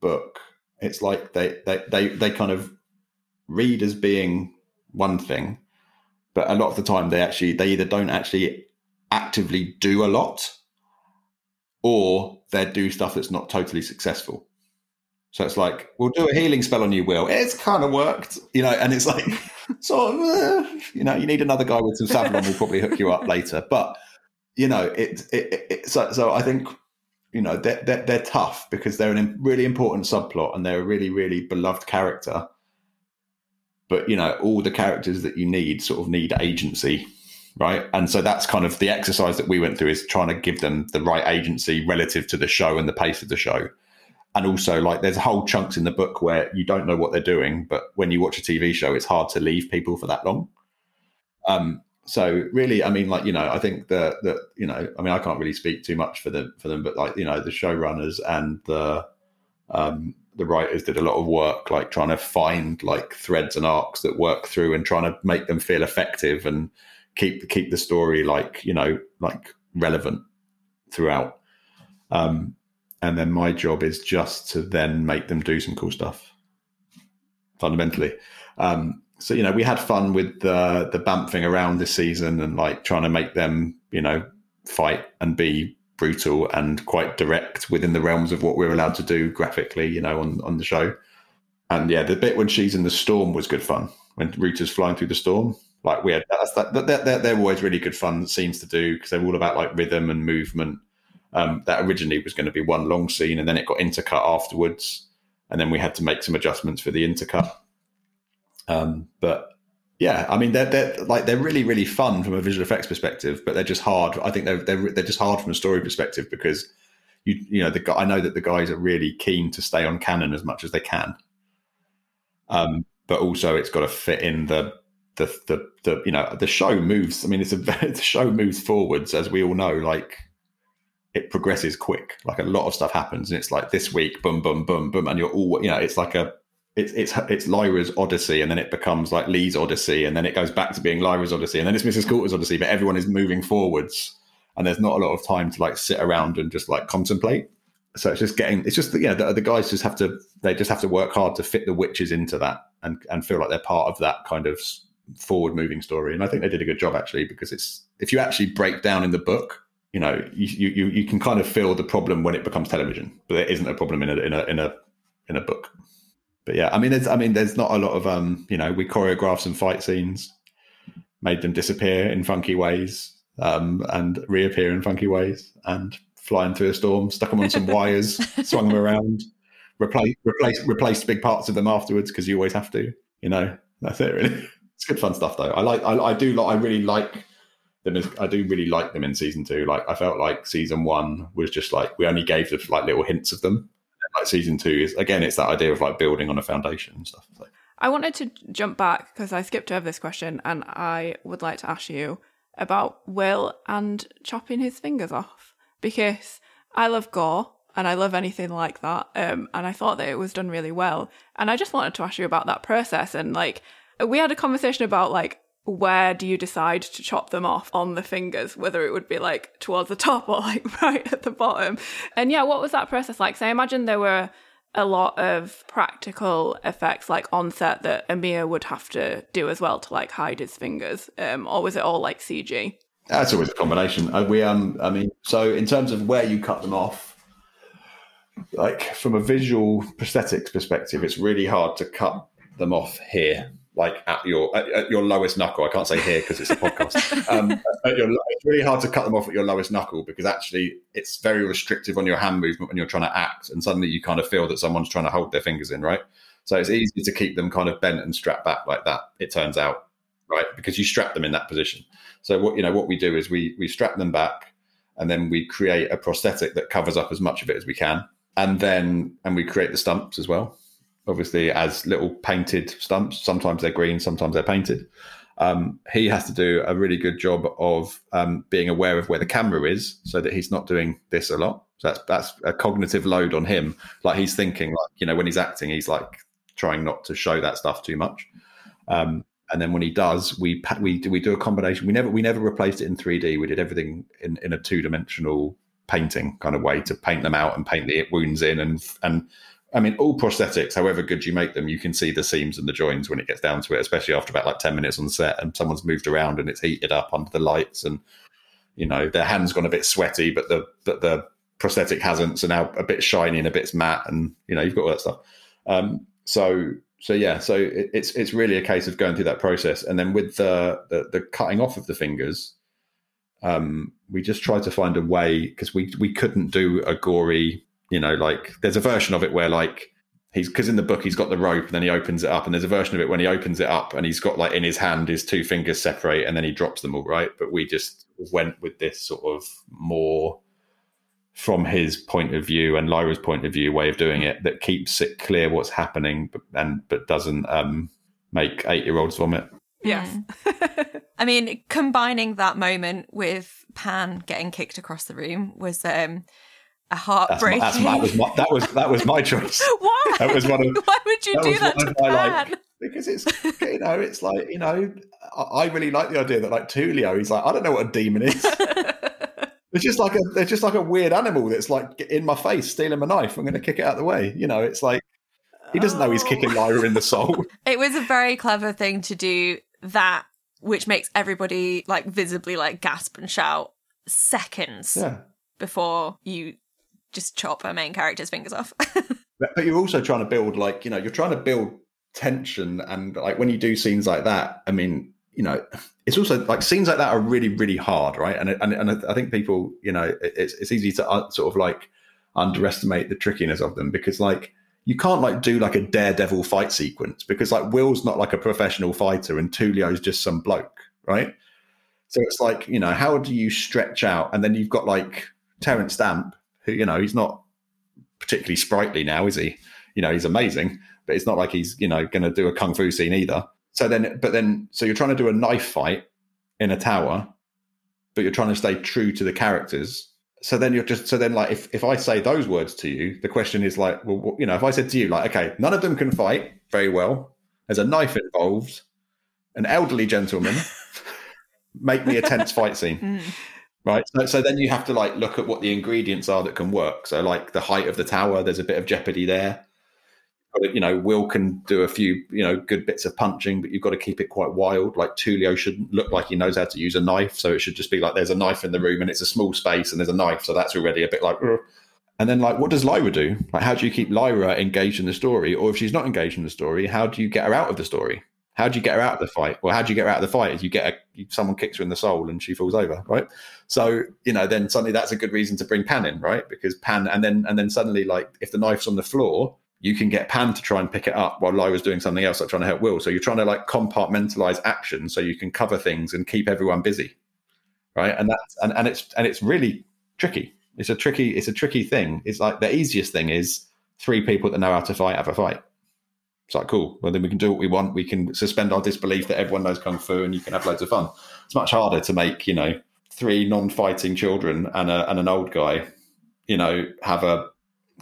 book, it's like they they they, they kind of read as being one thing, but a lot of the time they actually they either don't actually actively do a lot or they do stuff that's not totally successful. So it's like, we'll do a healing spell on you, Will. It's kind of worked, you know, and it's like, *laughs* sort of, uh, you know, you need another guy with some Savlon We'll probably hook you up later. But, you know, it, it, it so, so I think, you know, they're, they're, they're tough because they're a really important subplot and they're a really, really beloved character but you know all the characters that you need sort of need agency right and so that's kind of the exercise that we went through is trying to give them the right agency relative to the show and the pace of the show and also like there's whole chunks in the book where you don't know what they're doing but when you watch a tv show it's hard to leave people for that long. Um so really i mean like you know i think that that you know i mean i can't really speak too much for them for them but like you know the showrunners and the um the writers did a lot of work like trying to find like threads and arcs that work through and trying to make them feel effective and keep keep the story like you know like relevant throughout. Um and then my job is just to then make them do some cool stuff fundamentally um so you know we had fun with the the bamfing around this season and like trying to make them you know fight and be brutal and quite direct within the realms of what we're allowed to do graphically, you know, on, on the show. And yeah, the bit when she's in the storm was good fun. When Ruta's flying through the storm, like we had that's that, that they're, they're always really good fun scenes to do because they're all about like rhythm and movement. Um, that originally was going to be one long scene, and then it got intercut afterwards, and then we had to make some adjustments for the intercut. Um, but yeah, I mean they're they're like they're really really fun from a visual effects perspective, but they're just hard. I think they're they're they're just hard from a story perspective because you you know the I know that the guys are really keen to stay on canon as much as they can, um, but also it's got to fit in the the the the you know the show moves. I mean, it's a *laughs* the show moves forwards as we all know. Like it progresses quick. Like a lot of stuff happens, and it's like this week, boom, boom, boom, boom, and you're all you know. It's like a it's it's it's Lyra's Odyssey, and then it becomes like Lee's Odyssey, and then it goes back to being Lyra's Odyssey, and then it's Mrs. Coulter's Odyssey. But everyone is moving forwards, and there's not a lot of time to like sit around and just like contemplate. So it's just getting, it's just yeah, the, the guys just have to they just have to work hard to fit the witches into that and and feel like they're part of that kind of forward moving story. And I think they did a good job actually because it's if you actually break down in the book, you know, you you you can kind of feel the problem when it becomes television, but there isn't a problem in a in a in a in a book. but yeah, I mean, there's, I mean, there's not a lot of, um, you know, we choreographed some fight scenes, made them disappear in funky ways, um, and reappear in funky ways, and flying through a storm, stuck them on some wires, *laughs* swung them around, replace, replace, replaced big parts of them afterwards because you always have to. You know, that's it. Really, *laughs* it's good fun stuff though. I like, I, I do, like, I really like them. As, I do really like them in season two. Like, I felt like season one was just like we only gave them like little hints of them like season two is again, it's that idea of like building on a foundation and stuff. So. I wanted to jump back because I skipped over this question, and I would like to ask you about Will and chopping his fingers off because I love gore and I love anything like that. Um, and I thought that it was done really well. And I just wanted to ask you about that process. And like, we had a conversation about like where do you decide to chop them off on the fingers, whether it would be like towards the top or like *laughs* right at the bottom. And yeah, what was that process like? So I imagine there were a lot of practical effects like on set that Amir would have to do as well to like hide his fingers. Um, or was it all like CG? That's always a combination. We um, I mean, so in terms of where you cut them off, like from a visual prosthetics perspective, it's really hard to cut them off here like at your at, at, your lowest knuckle. I can't say here because it's a podcast. *laughs* Um, your, it's really hard to cut them off at your lowest knuckle because actually it's very restrictive on your hand movement when you're trying to act, and suddenly you kind of feel that someone's trying to hold their fingers in, right? So it's easy to keep them kind of bent and strapped back like that. It turns out, right? Because you strap them in that position. So what you know what we do is we we strap them back, and then we create a prosthetic that covers up as much of it as we can, and then and we create the stumps as well obviously as little painted stumps. Sometimes they're green, sometimes they're painted. Um, he has to do a really good job of um, being aware of where the camera is, so that he's not doing this a lot. So that's that's a cognitive load on him. Like he's thinking, like you know, when he's acting, he's like trying not to show that stuff too much. Um, and then when he does, we we we do a combination. We never we never replaced it in 3D. We did everything in in a two dimensional painting kind of way to paint them out and paint the wounds in and and I mean, all prosthetics, however good you make them, you can see the seams and the joins when it gets down to it, especially after about like 10 minutes on set and someone's moved around and it's heated up under the lights and, you know, their hand's gone a bit sweaty, but the, but the prosthetic hasn't. So now a bit shiny and a bit matte and, you know, you've got all that stuff. Um, so, so yeah, so it, it's, it's really a case of going through that process. And then with the, the, the cutting off of the fingers, um, we just tried to find a way because we, we couldn't do a gory you know, like there's a version of it where like he's because in the book he's got the rope and then he opens it up, and there's a version of it when he opens it up and he's got like in his hand his two fingers separate and then he drops them all right. But we just went with this sort of more from his point of view and Lyra's point of view way of doing it that keeps it clear what's happening but, and but doesn't um, make eight year olds vomit. Yes. *laughs* I mean, combining that moment with Pan getting kicked across the room was um, a heartbreak. That's my, that was my, that was that was my choice. *laughs* Why? *laughs* That was one of. Why would you that do that to Pan? Like, *laughs* because it's you know it's like you know I really like the idea that like Tulio he's like I don't know what a demon is. it's just like a they're just like a weird animal that's like in my face stealing my knife. I'm going to kick it out of the way. You know, it's like he doesn't know he's oh. kicking oh. Lyra in the soul. It was a very clever thing to do that, which makes everybody like visibly like gasp and shout seconds yeah. before you just chop her main character's fingers off. *laughs* but, you're also trying to build like you know you're trying to build tension and like when you do scenes like that, I mean you know it's also like scenes like that are really really hard, right? And and and I think people you know it's it's easy to uh, sort of like underestimate the trickiness of them because like you can't like do like a daredevil fight sequence because like Will's not like a professional fighter and Tulio's just some bloke, right? So it's like, you know, how do you stretch out? And then you've got like Terence Stamp, who you know he's not particularly sprightly now, is he? You know, he's amazing, but it's not like he's you know going to do a kung fu scene either. So then, but then, so you're trying to do a knife fight in a tower, but you're trying to stay true to the characters. So then you're just so then like if if I say those words to you, the question is like, well, you know, if I said to you like, okay, none of them can fight very well. There's a knife involved, an elderly gentleman. *laughs* make me a tense fight scene. Mm right so, so then you have to like look at what the ingredients are that can work so like the height of the tower there's a bit of jeopardy there but, you know will can do a few you know good bits of punching but you've got to keep it quite wild like tulio shouldn't look like he knows how to use a knife so it should just be like there's a knife in the room and it's a small space and there's a knife so that's already a bit like Ugh. And then, like, what does Lyra do? Like, how do you keep Lyra engaged in the story? Or if she's not engaged in the story, how do you get her out of the story? How do you get her out of the fight? Well, how do you get her out of the fight? Is you get a, someone kicks her in the soul and she falls over, right? So you know, then suddenly that's a good reason to bring Pan in, right? Because Pan, and then and then suddenly, like, if the knife's on the floor, you can get Pan to try and pick it up while Lyra's doing something else, like trying to help Will. So you're trying to like compartmentalize action so you can cover things and keep everyone busy, right? And that's and, and it's and it's really tricky. It's a tricky it's a tricky thing. It's like the easiest thing is three people that know how to fight have a fight. It's like cool. Well, then we can do what we want. We can suspend our disbelief that everyone knows kung fu, and you can have loads of fun. It's much harder to make you know three non-fighting children and a and an old guy, you know, have a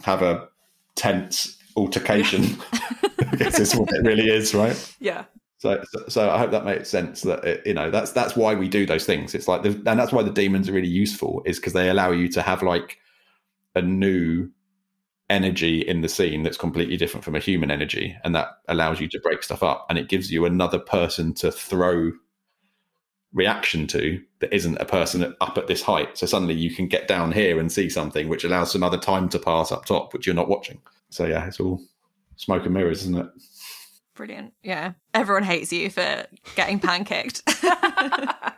have a tense altercation. *laughs* I guess is what it really is, right? Yeah. So, so I hope that makes sense. That it, you know, that's that's why we do those things. It's like, the, and that's why the demons are really useful, is because they allow you to have like a new energy in the scene that's completely different from a human energy, and that allows you to break stuff up, and it gives you another person to throw reaction to that isn't a person up at this height. So suddenly you can get down here and see something, which allows some other time to pass up top, which you're not watching. So yeah, it's all smoke and mirrors, isn't it? Brilliant. Yeah. Everyone hates you for getting pancaked. *laughs*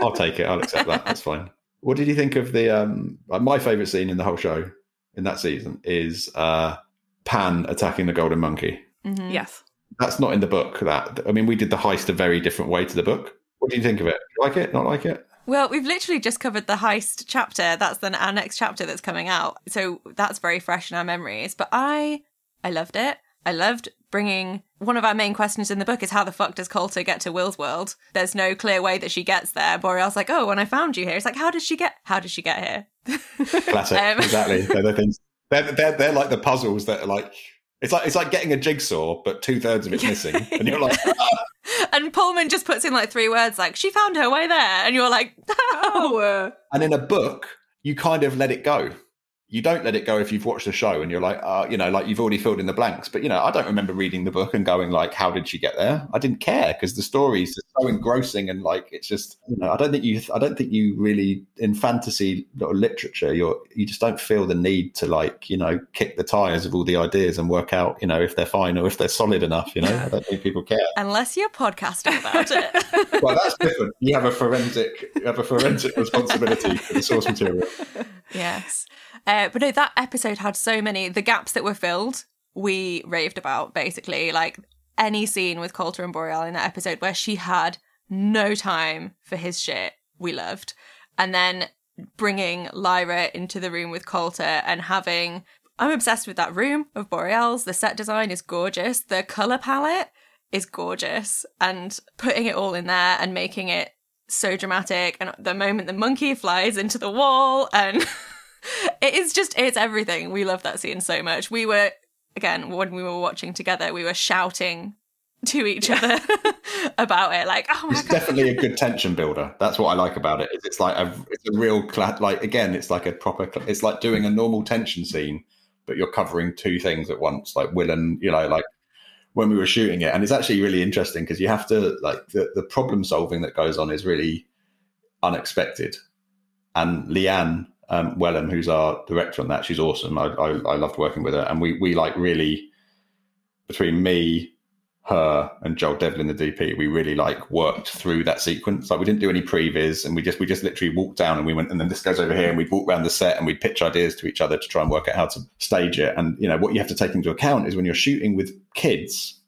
I'll take it. I'll accept that. That's fine. What did you think of the um my favorite scene in the whole show in that season is uh Pan attacking the golden monkey. Mhm. Yes. That's not in the book that I mean we did the heist a very different way to the book. What do you think of it? Like it? Not like it? Well, we've literally just covered the heist chapter. That's then our next chapter that's coming out. So that's very fresh in our memories. But I, I loved it. I loved bringing one of our main questions in the book is how the fuck does Coulter get to Will's world? There's no clear way that she gets there. Boreal's like, oh, when I found you here, it's like, how did she get? How did she get here? *laughs* Classic. Um, exactly. *laughs* They're the things. They're, they're they're like the puzzles that are like it's like it's like getting a jigsaw, but two thirds of it's missing, and you're like, *laughs* "Ah." and Pullman just puts in like three words, like she found her way there, and you're like, Oh, and in a book, you kind of let it go. You don't let it go if you've watched the show and you're like, uh, you know, like you've already filled in the blanks. But you know, I don't remember reading the book and going like, how did she get there? I didn't care because the stories are so engrossing and like it's just, you know, I don't think you, I don't think you really in fantasy or literature, you're you just don't feel the need to like, you know, kick the tires of all the ideas and work out, you know, if they're fine or if they're solid enough. You know, I don't think people care. unless you're podcasting about it. *laughs* well, that's different. You have a forensic, you have a forensic responsibility for the source material. yes. Uh, but no, that episode had so many, the gaps that were filled, we raved about basically. Like any scene with Coulter and Boreal in that episode where she had no time for his shit, we loved. And then bringing Lyra into the room with Coulter and having. I'm obsessed with that room of Boreal's. The set design is gorgeous. The color palette is gorgeous. And putting it all in there and making it so dramatic. And the moment the monkey flies into the wall and. *laughs* *laughs* it is just it's everything we love that scene so much we were again when we were watching together we were shouting to each other *laughs* about it like oh my It's god definitely a good *laughs* tension builder. That's what I like about it. It's like a, it's a real cla- like again, it's like a proper. It's like doing a normal tension scene, but you're covering two things at once. Like Will and you know, like when we were shooting it, and it's actually really interesting because you have to like the the problem solving that goes on is really unexpected. And Leanne um, Welham, who's our director on that, she's awesome. I, I I loved working with her, and we we like really between me her and Joel Devlin, the DP, we really like worked through that sequence. Like we didn't do any previs, and we just we just literally walked down and we went, and then this goes over here, and we'd walk around the set and we'd pitch ideas to each other to try and work out how to stage it. And you know what you have to take into account is when you're shooting with kids,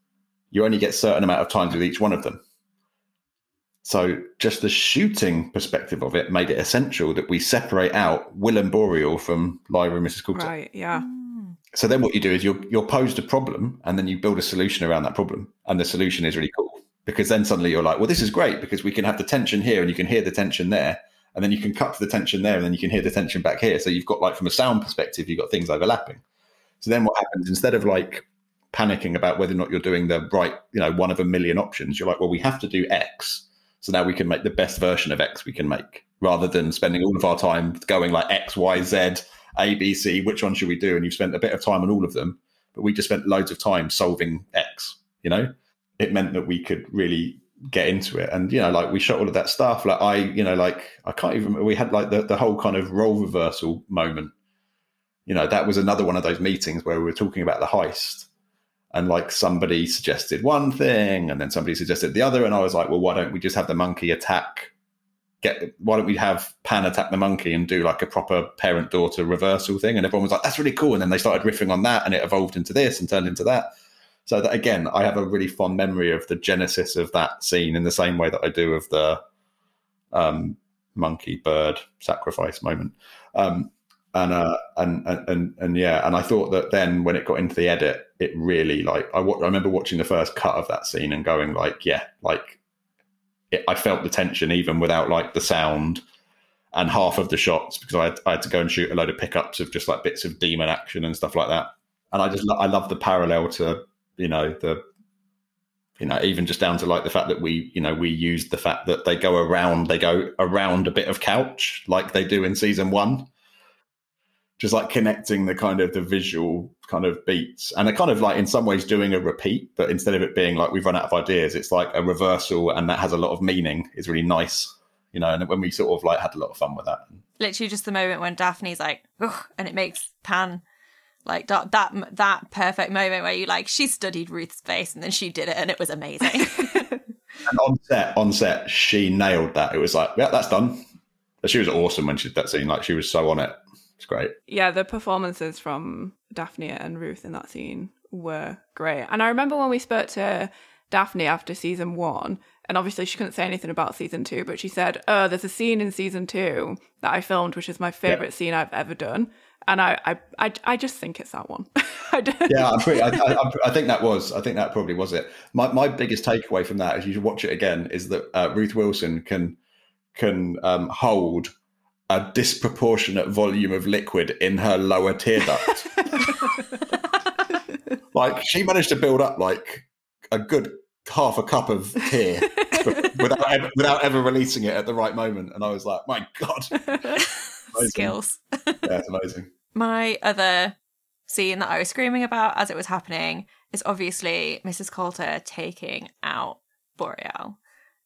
you only get certain amount of times with each one of them. So just the shooting perspective of it made it essential that we separate out Will and Boreal from Lyra and Mrs. Coulter. right. Yeah. Mm. So then what you do is you're you're posed a problem and then you build a solution around that problem. And the solution is really cool. Because then suddenly you're like, well, this is great because we can have the tension here and you can hear the tension there. And then you can cut to the tension there and then you can hear the tension back here. So you've got like from a sound perspective, you've got things overlapping. So then what happens instead of like panicking about whether or not you're doing the right, you know, one of a million options, you're like, well, we have to do X. So now we can make the best version of X we can make rather than spending all of our time going like X, Y, Z, A, B, C, which one should we do? And you've spent a bit of time on all of them, but we just spent loads of time solving X, you know? It meant that we could really get into it. And you know, like we shot all of that stuff. Like I, you know, like I can't even. We had like the the whole kind of role reversal moment. You know, that was another one of those meetings where we were talking about the heist, and like somebody suggested one thing, and then somebody suggested the other, and I was like, well, why don't we just have the monkey attack? Get why don't we have Pan attack the monkey and do like a proper parent daughter reversal thing? And everyone was like, that's really cool. And then they started riffing on that, and it evolved into this and turned into that. So that again, I have a really fond memory of the genesis of that scene in the same way that I do of the um, monkey bird sacrifice moment. Um, and, uh, and and and yeah, and I thought that then when it got into the edit, it really like I, w- I remember watching the first cut of that scene and going like, yeah, like it, I felt the tension even without like the sound and half of the shots because I had, I had to go and shoot a load of pickups of just like bits of demon action and stuff like that. And I just I love the parallel to you know the you know even just down to like the fact that we you know we used the fact that they go around they go around a bit of couch like they do in season one just like connecting the kind of the visual kind of beats and they're kind of like in some ways doing a repeat but instead of it being like we've run out of ideas it's like a reversal and that has a lot of meaning is really nice you know and when we sort of like had a lot of fun with that Literally just the moment when Dafne's like, Ugh, and it makes Pan like that that that perfect moment where you like she studied Ruth's face and then she did it and it was amazing. *laughs* and on set, on set, she nailed that. It was like, yeah, that's done. She was awesome when she did that scene. Like she was so on it. It's great. Yeah, the performances from Dafne and Ruth in that scene were great. And I remember when we spoke to Dafne after season one, and obviously she couldn't say anything about season two, but she said, "Oh, there's a scene in season two that I filmed, which is my favorite yeah. scene I've ever done." And I, I, I, I just think it's that one. *laughs* yeah, I'm pretty, I, I, I, think that was. I think that probably was it. My, my biggest takeaway from that, as you should watch it again, is that uh, Ruth Wilson can can um, hold a disproportionate volume of liquid in her lower tear duct. *laughs* like she managed to build up like a good half a cup of tear *laughs* without ever, without ever releasing it at the right moment, and I was like, my god, *laughs* skills. yeah, it's amazing. My other scene that I was screaming about as it was happening is obviously Mrs. Coulter taking out Boreal.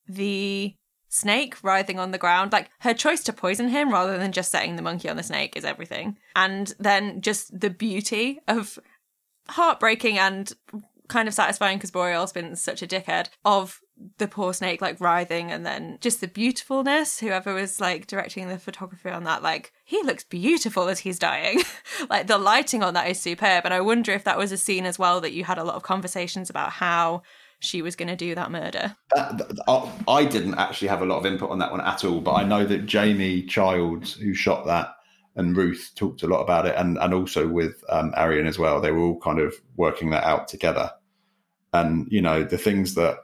The snake writhing on the ground, like her choice to poison him rather than just setting the monkey on the snake is everything. And then just the beauty of heartbreaking and kind of satisfying because Boreal's been such a dickhead of the poor snake like writhing and then just the beautifulness. Whoever was like directing the photography on that like he looks beautiful as he's dying. *laughs* Like the lighting on that is superb. And i wonder if that was a scene as well that you had a lot of conversations about how she was going to do that murder that, i didn't actually have a lot of input on that one at all but i know that jamie childs who shot that and Ruth talked a lot about it, and and also with um, Ariyon as well. They were all kind of working that out together. And you know the things that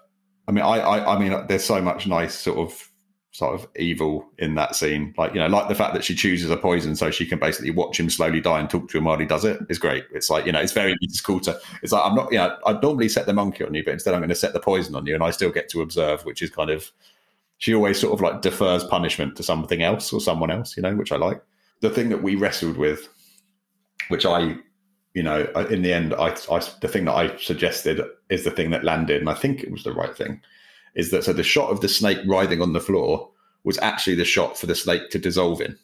I mean, I, I, I mean, there's so much nice sort of sort of evil in that scene. Like, you know, like the fact that she chooses a poison so she can basically watch him slowly die and talk to him while he does it is great. It's like, you know, it's very it's cool to it's like I'm not you know, I'd normally set the monkey on you, but instead I'm gonna set the poison on you and I still get to observe, which is kind of she always sort of like defers punishment to something else or someone else, you know, which I like. The thing that we wrestled with, which I you know, in the end, I, I, the thing that I suggested is the thing that landed, and I think it was the right thing. Is that so? The shot of the snake writhing on the floor was actually the shot for the snake to dissolve in.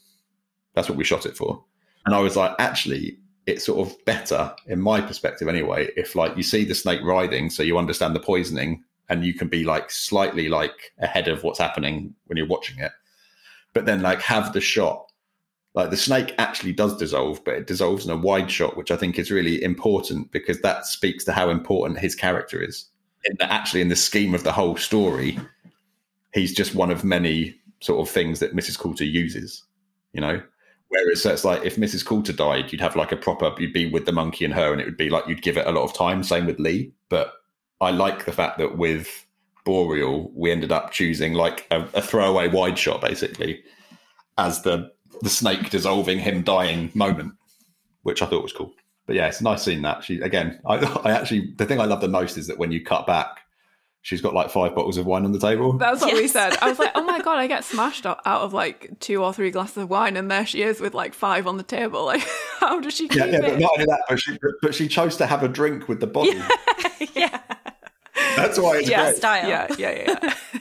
That's what we shot it for. And I was like, actually, it's sort of better in my perspective anyway. If like you see the snake writhing, so you understand the poisoning, and you can be like slightly like ahead of what's happening when you're watching it, but then like have the shot like the snake actually does dissolve, but it dissolves in a wide shot, which I think is really important because that speaks to how important his character is. In the, actually, in the scheme of the whole story, he's just one of many sort of things that Mrs. Coulter uses, you know. Whereas so it's like if Mrs. Coulter died, you'd have like a proper, you'd be with the monkey and her, and it would be like you'd give it a lot of time. Same with Lee. But I like the fact that with Boreal, we ended up choosing like a, a throwaway wide shot basically as the the snake dissolving, him dying moment, which I thought was cool. But yeah, it's a nice scene that she again. I, *laughs* I actually the thing I love the most is that when you cut back, she's got like five bottles of wine on the table. That's what yes. we said. I was like, oh my *laughs* god, I get smashed out of like two or three glasses of wine, and there she is with like five on the table. *laughs* Like, how does she? yeah, yeah, it? but not only that, but she, but she chose to have a drink with the bottle. Yeah. yeah. That's why it's Yeah, great. Style. Yeah, yeah, yeah, yeah.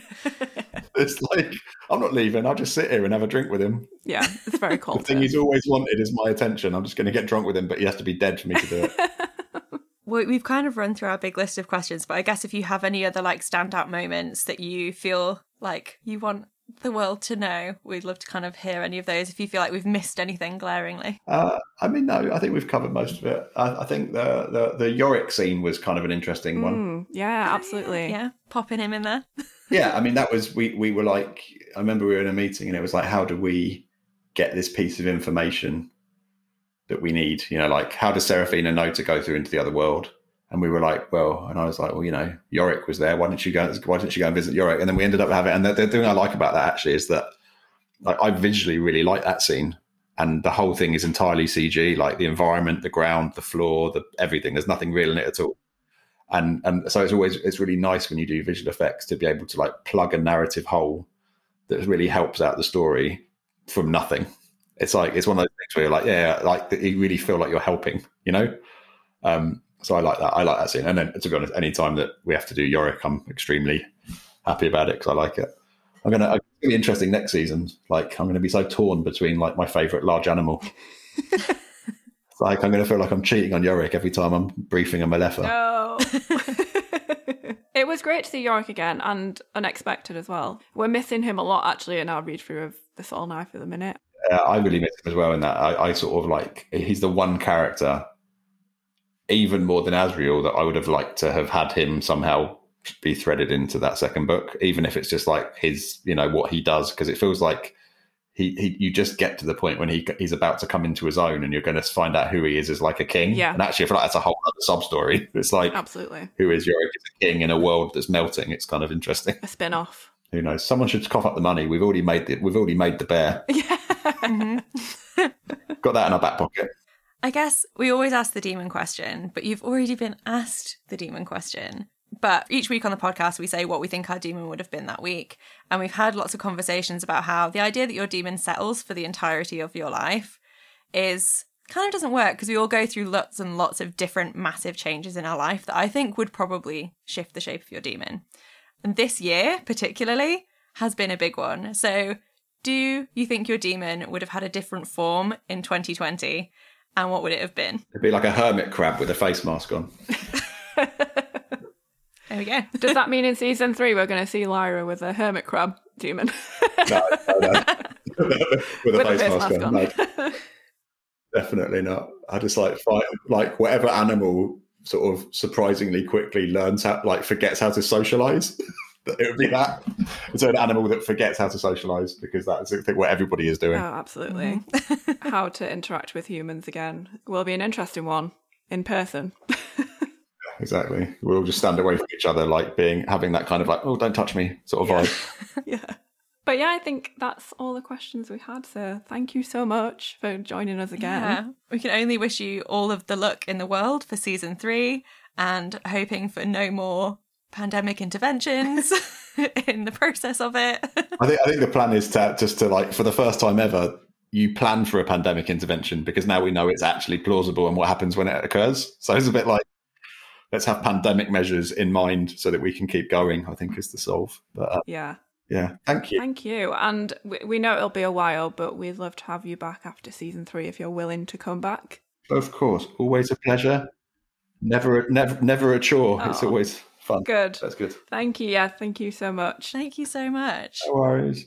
It's like I'm not leaving. I'll just sit here and have a drink with him. yeah, it's very *laughs* cool. The thing he's always wanted is my attention. I'm just going to get drunk with him, but he has to be dead for me to do it. *laughs* We- We've kind of run through our big list of questions, but I guess if you have any other like standout moments that you feel like you want the world to know, we'd love to kind of hear any of those if you feel like we've missed anything glaringly. Uh, I mean, no, I think we've covered most of it. I, I think the, the the Iorek scene was kind of an interesting one. Mm, yeah, absolutely. Yeah, popping him in there. *laughs* Yeah, I mean, that was we we were like, I remember we were in a meeting and it was like, how do we get this piece of information that we need? You know, like how does Serafina know to go through into the other world? And we were like, well, and I was like, well, you know, Iorek was there. Why didn't you go? Why didn't you go and visit Iorek? And then we ended up having. And the, the thing I like about that actually is that like, I visually really like that scene, and the whole thing is entirely CG. Like the environment, the ground, the floor, the everything. There's nothing real in it at all. And and so it's always it's really nice when you do visual effects to be able to like plug a narrative hole that really helps out the story from nothing. It's like it's one of those things where you're like, yeah, like you really feel like you're helping, you know. Um, so I like that. I like that scene. And then to be honest, any time that we have to do Iorek, I'm extremely happy about it because I like it. I'm gonna. It's gonna be interesting next season. Like I'm gonna be so torn between like my favorite large animal. *laughs* Like I'm gonna feel like I'm cheating on Iorek every time I'm briefing a Mulefa. No. *laughs* it was great to see Yorick again and unexpected as well. We're missing him a lot actually in our read through of the Subtle Knife at the minute. Uh, I really miss him as well in that. I, I sort of like he's the one character, even more than Asriel, that I would have liked to have had him somehow be threaded into that second book, even if it's just like his, you know, what he does, because it feels like he, he you just get to the point when he he's about to come into his own, and you're going to find out who he is as like a king. Yeah. and actually, I feel like that's a whole other sub story. *laughs* It's like Absolutely. who is Iorek as a king in a world that's melting? It's kind of interesting. A spin off. Who knows? Someone should cough up the money. We've already made the we've already made the bear. *laughs* Yeah. Mm-hmm. Got that in our back pocket. I guess we always ask the demon question, but you've already been asked the demon question. But each week on the podcast, we say what we think our demon would have been that week. And we've had lots of conversations about how the idea that your demon settles for the entirety of your life is kind of doesn't work because we all go through lots and lots of different massive changes in our life that I think would probably shift the shape of your demon. And this year, particularly, has been a big one. So, do you think your demon would have had a different form in 2020? And what would it have been? It'd be like a hermit crab with a face mask on. *laughs* There we go. Does that mean in season three we're going to see Lyra with a hermit crab demon? *laughs* No, no, no. *laughs* with a With face, face mask, mask on. on. No, definitely not. I just like find like whatever animal sort of surprisingly quickly learns how like forgets how to socialize. It would be that. It's an animal that forgets how to socialize because that's the thing what everybody is doing. Oh, absolutely. Mm-hmm. *laughs* How to interact with humans again will be an interesting one in person. *laughs* Exactly. We'll just stand away from each other, like being having that kind of like, oh, don't touch me sort of Yeah. vibe. *laughs* yeah. But yeah, I think that's all the questions we had. So thank you so much for joining us again. Yeah. We can only wish you all of the luck in the world for season three and hoping for no more pandemic interventions *laughs* in the process of it. *laughs* I think I think the plan is to just to like for the first time ever, you plan for a pandemic intervention because now we know it's actually plausible and what happens when it occurs. So it's a bit like let's have pandemic measures in mind so that we can keep going. I think is the solve. But uh, Yeah. yeah, thank you. Thank you. And we, we know it'll be a while, but we'd love to have you back after season three if you're willing to come back. Of course, always a pleasure. Never, never, never a chore. It's Oh. always fun. Good. That's good. Thank you. Yeah, thank you so much. Thank you so much. No worries.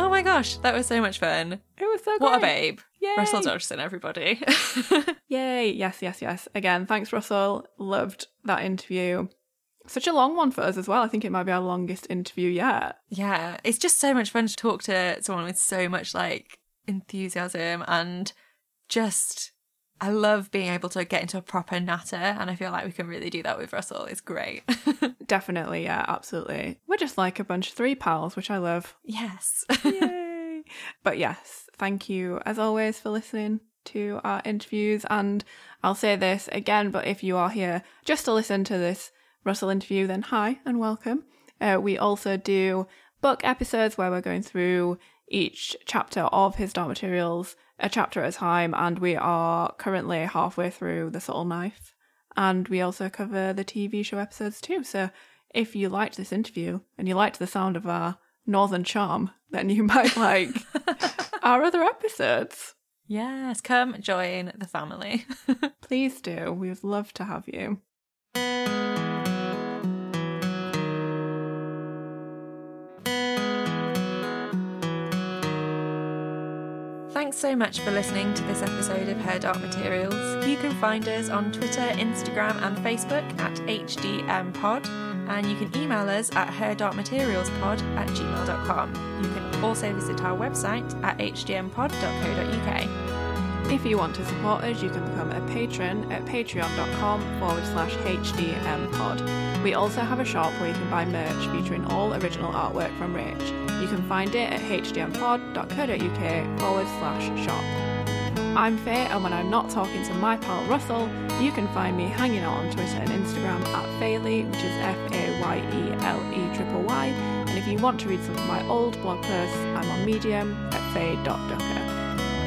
Oh my gosh, that was so much fun. It was so good. What a babe. Yay. Russell Dodgson, everybody. *laughs* Yay. Yes, yes, yes. Again, thanks, Russell. Loved that interview. Such a long one for us as well. I think it might be our longest interview yet. yeah, it's just so much fun to talk to someone with so much like enthusiasm and just I love being able to get into a proper natter and I feel like we can really do that with Russell. It's great. *laughs* Definitely, yeah, absolutely. We're just like a bunch of three pals, which I love. yes. *laughs* Yay. but yes, thank you as always for listening to our interviews. And I'll say this again, but if you are here just to listen to this Russell interview, then hi and welcome. Uh, we also do book episodes where we're going through each chapter of his Dark Materials, a chapter at a time, and we are currently halfway through The Subtle Knife. And we also cover the TV show episodes too. So if you liked this interview and you liked the sound of our northern charm, then you *laughs* might like our other episodes. Yes, come join the family. *laughs* Please do. We would love to have you. Thanks so much for listening to this episode of Her Dark Materials. You can find us on Twitter, Instagram, and Facebook at HDMPod, and you can email us at herdarkmaterialspod at gmail.com. You can also visit our website at hdmpod.co.uk. If you want to support us, you can become a patron at patreon.com forward slash HDMpod. We also have a shop where you can buy merch featuring all original artwork from Rach. You can find it at hdmpod.co.uk forward slash shop. I'm Faye, and when I'm not talking to my pal Russell, you can find me hanging out on Twitter and Instagram at Fayley, which is F A Y E L E triple Y. And if you want to read some of my old blog posts, I'm on Medium at faye.ducker.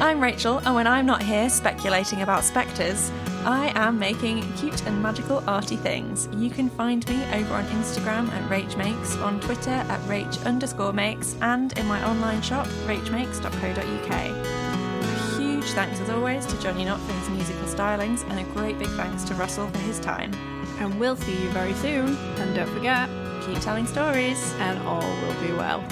I'm Rachel, and when I'm not here speculating about spectres, I am making cute and magical arty things. You can find me over on Instagram at Rach Makes, on Twitter at Rach underscore makes, and in my online shop, rachmakes.co.uk. A huge thanks as always to Johnny Knott for his musical stylings, and a great big thanks to Russell for his time. And we'll see you very soon. And don't forget, Keep telling stories. and all will be well.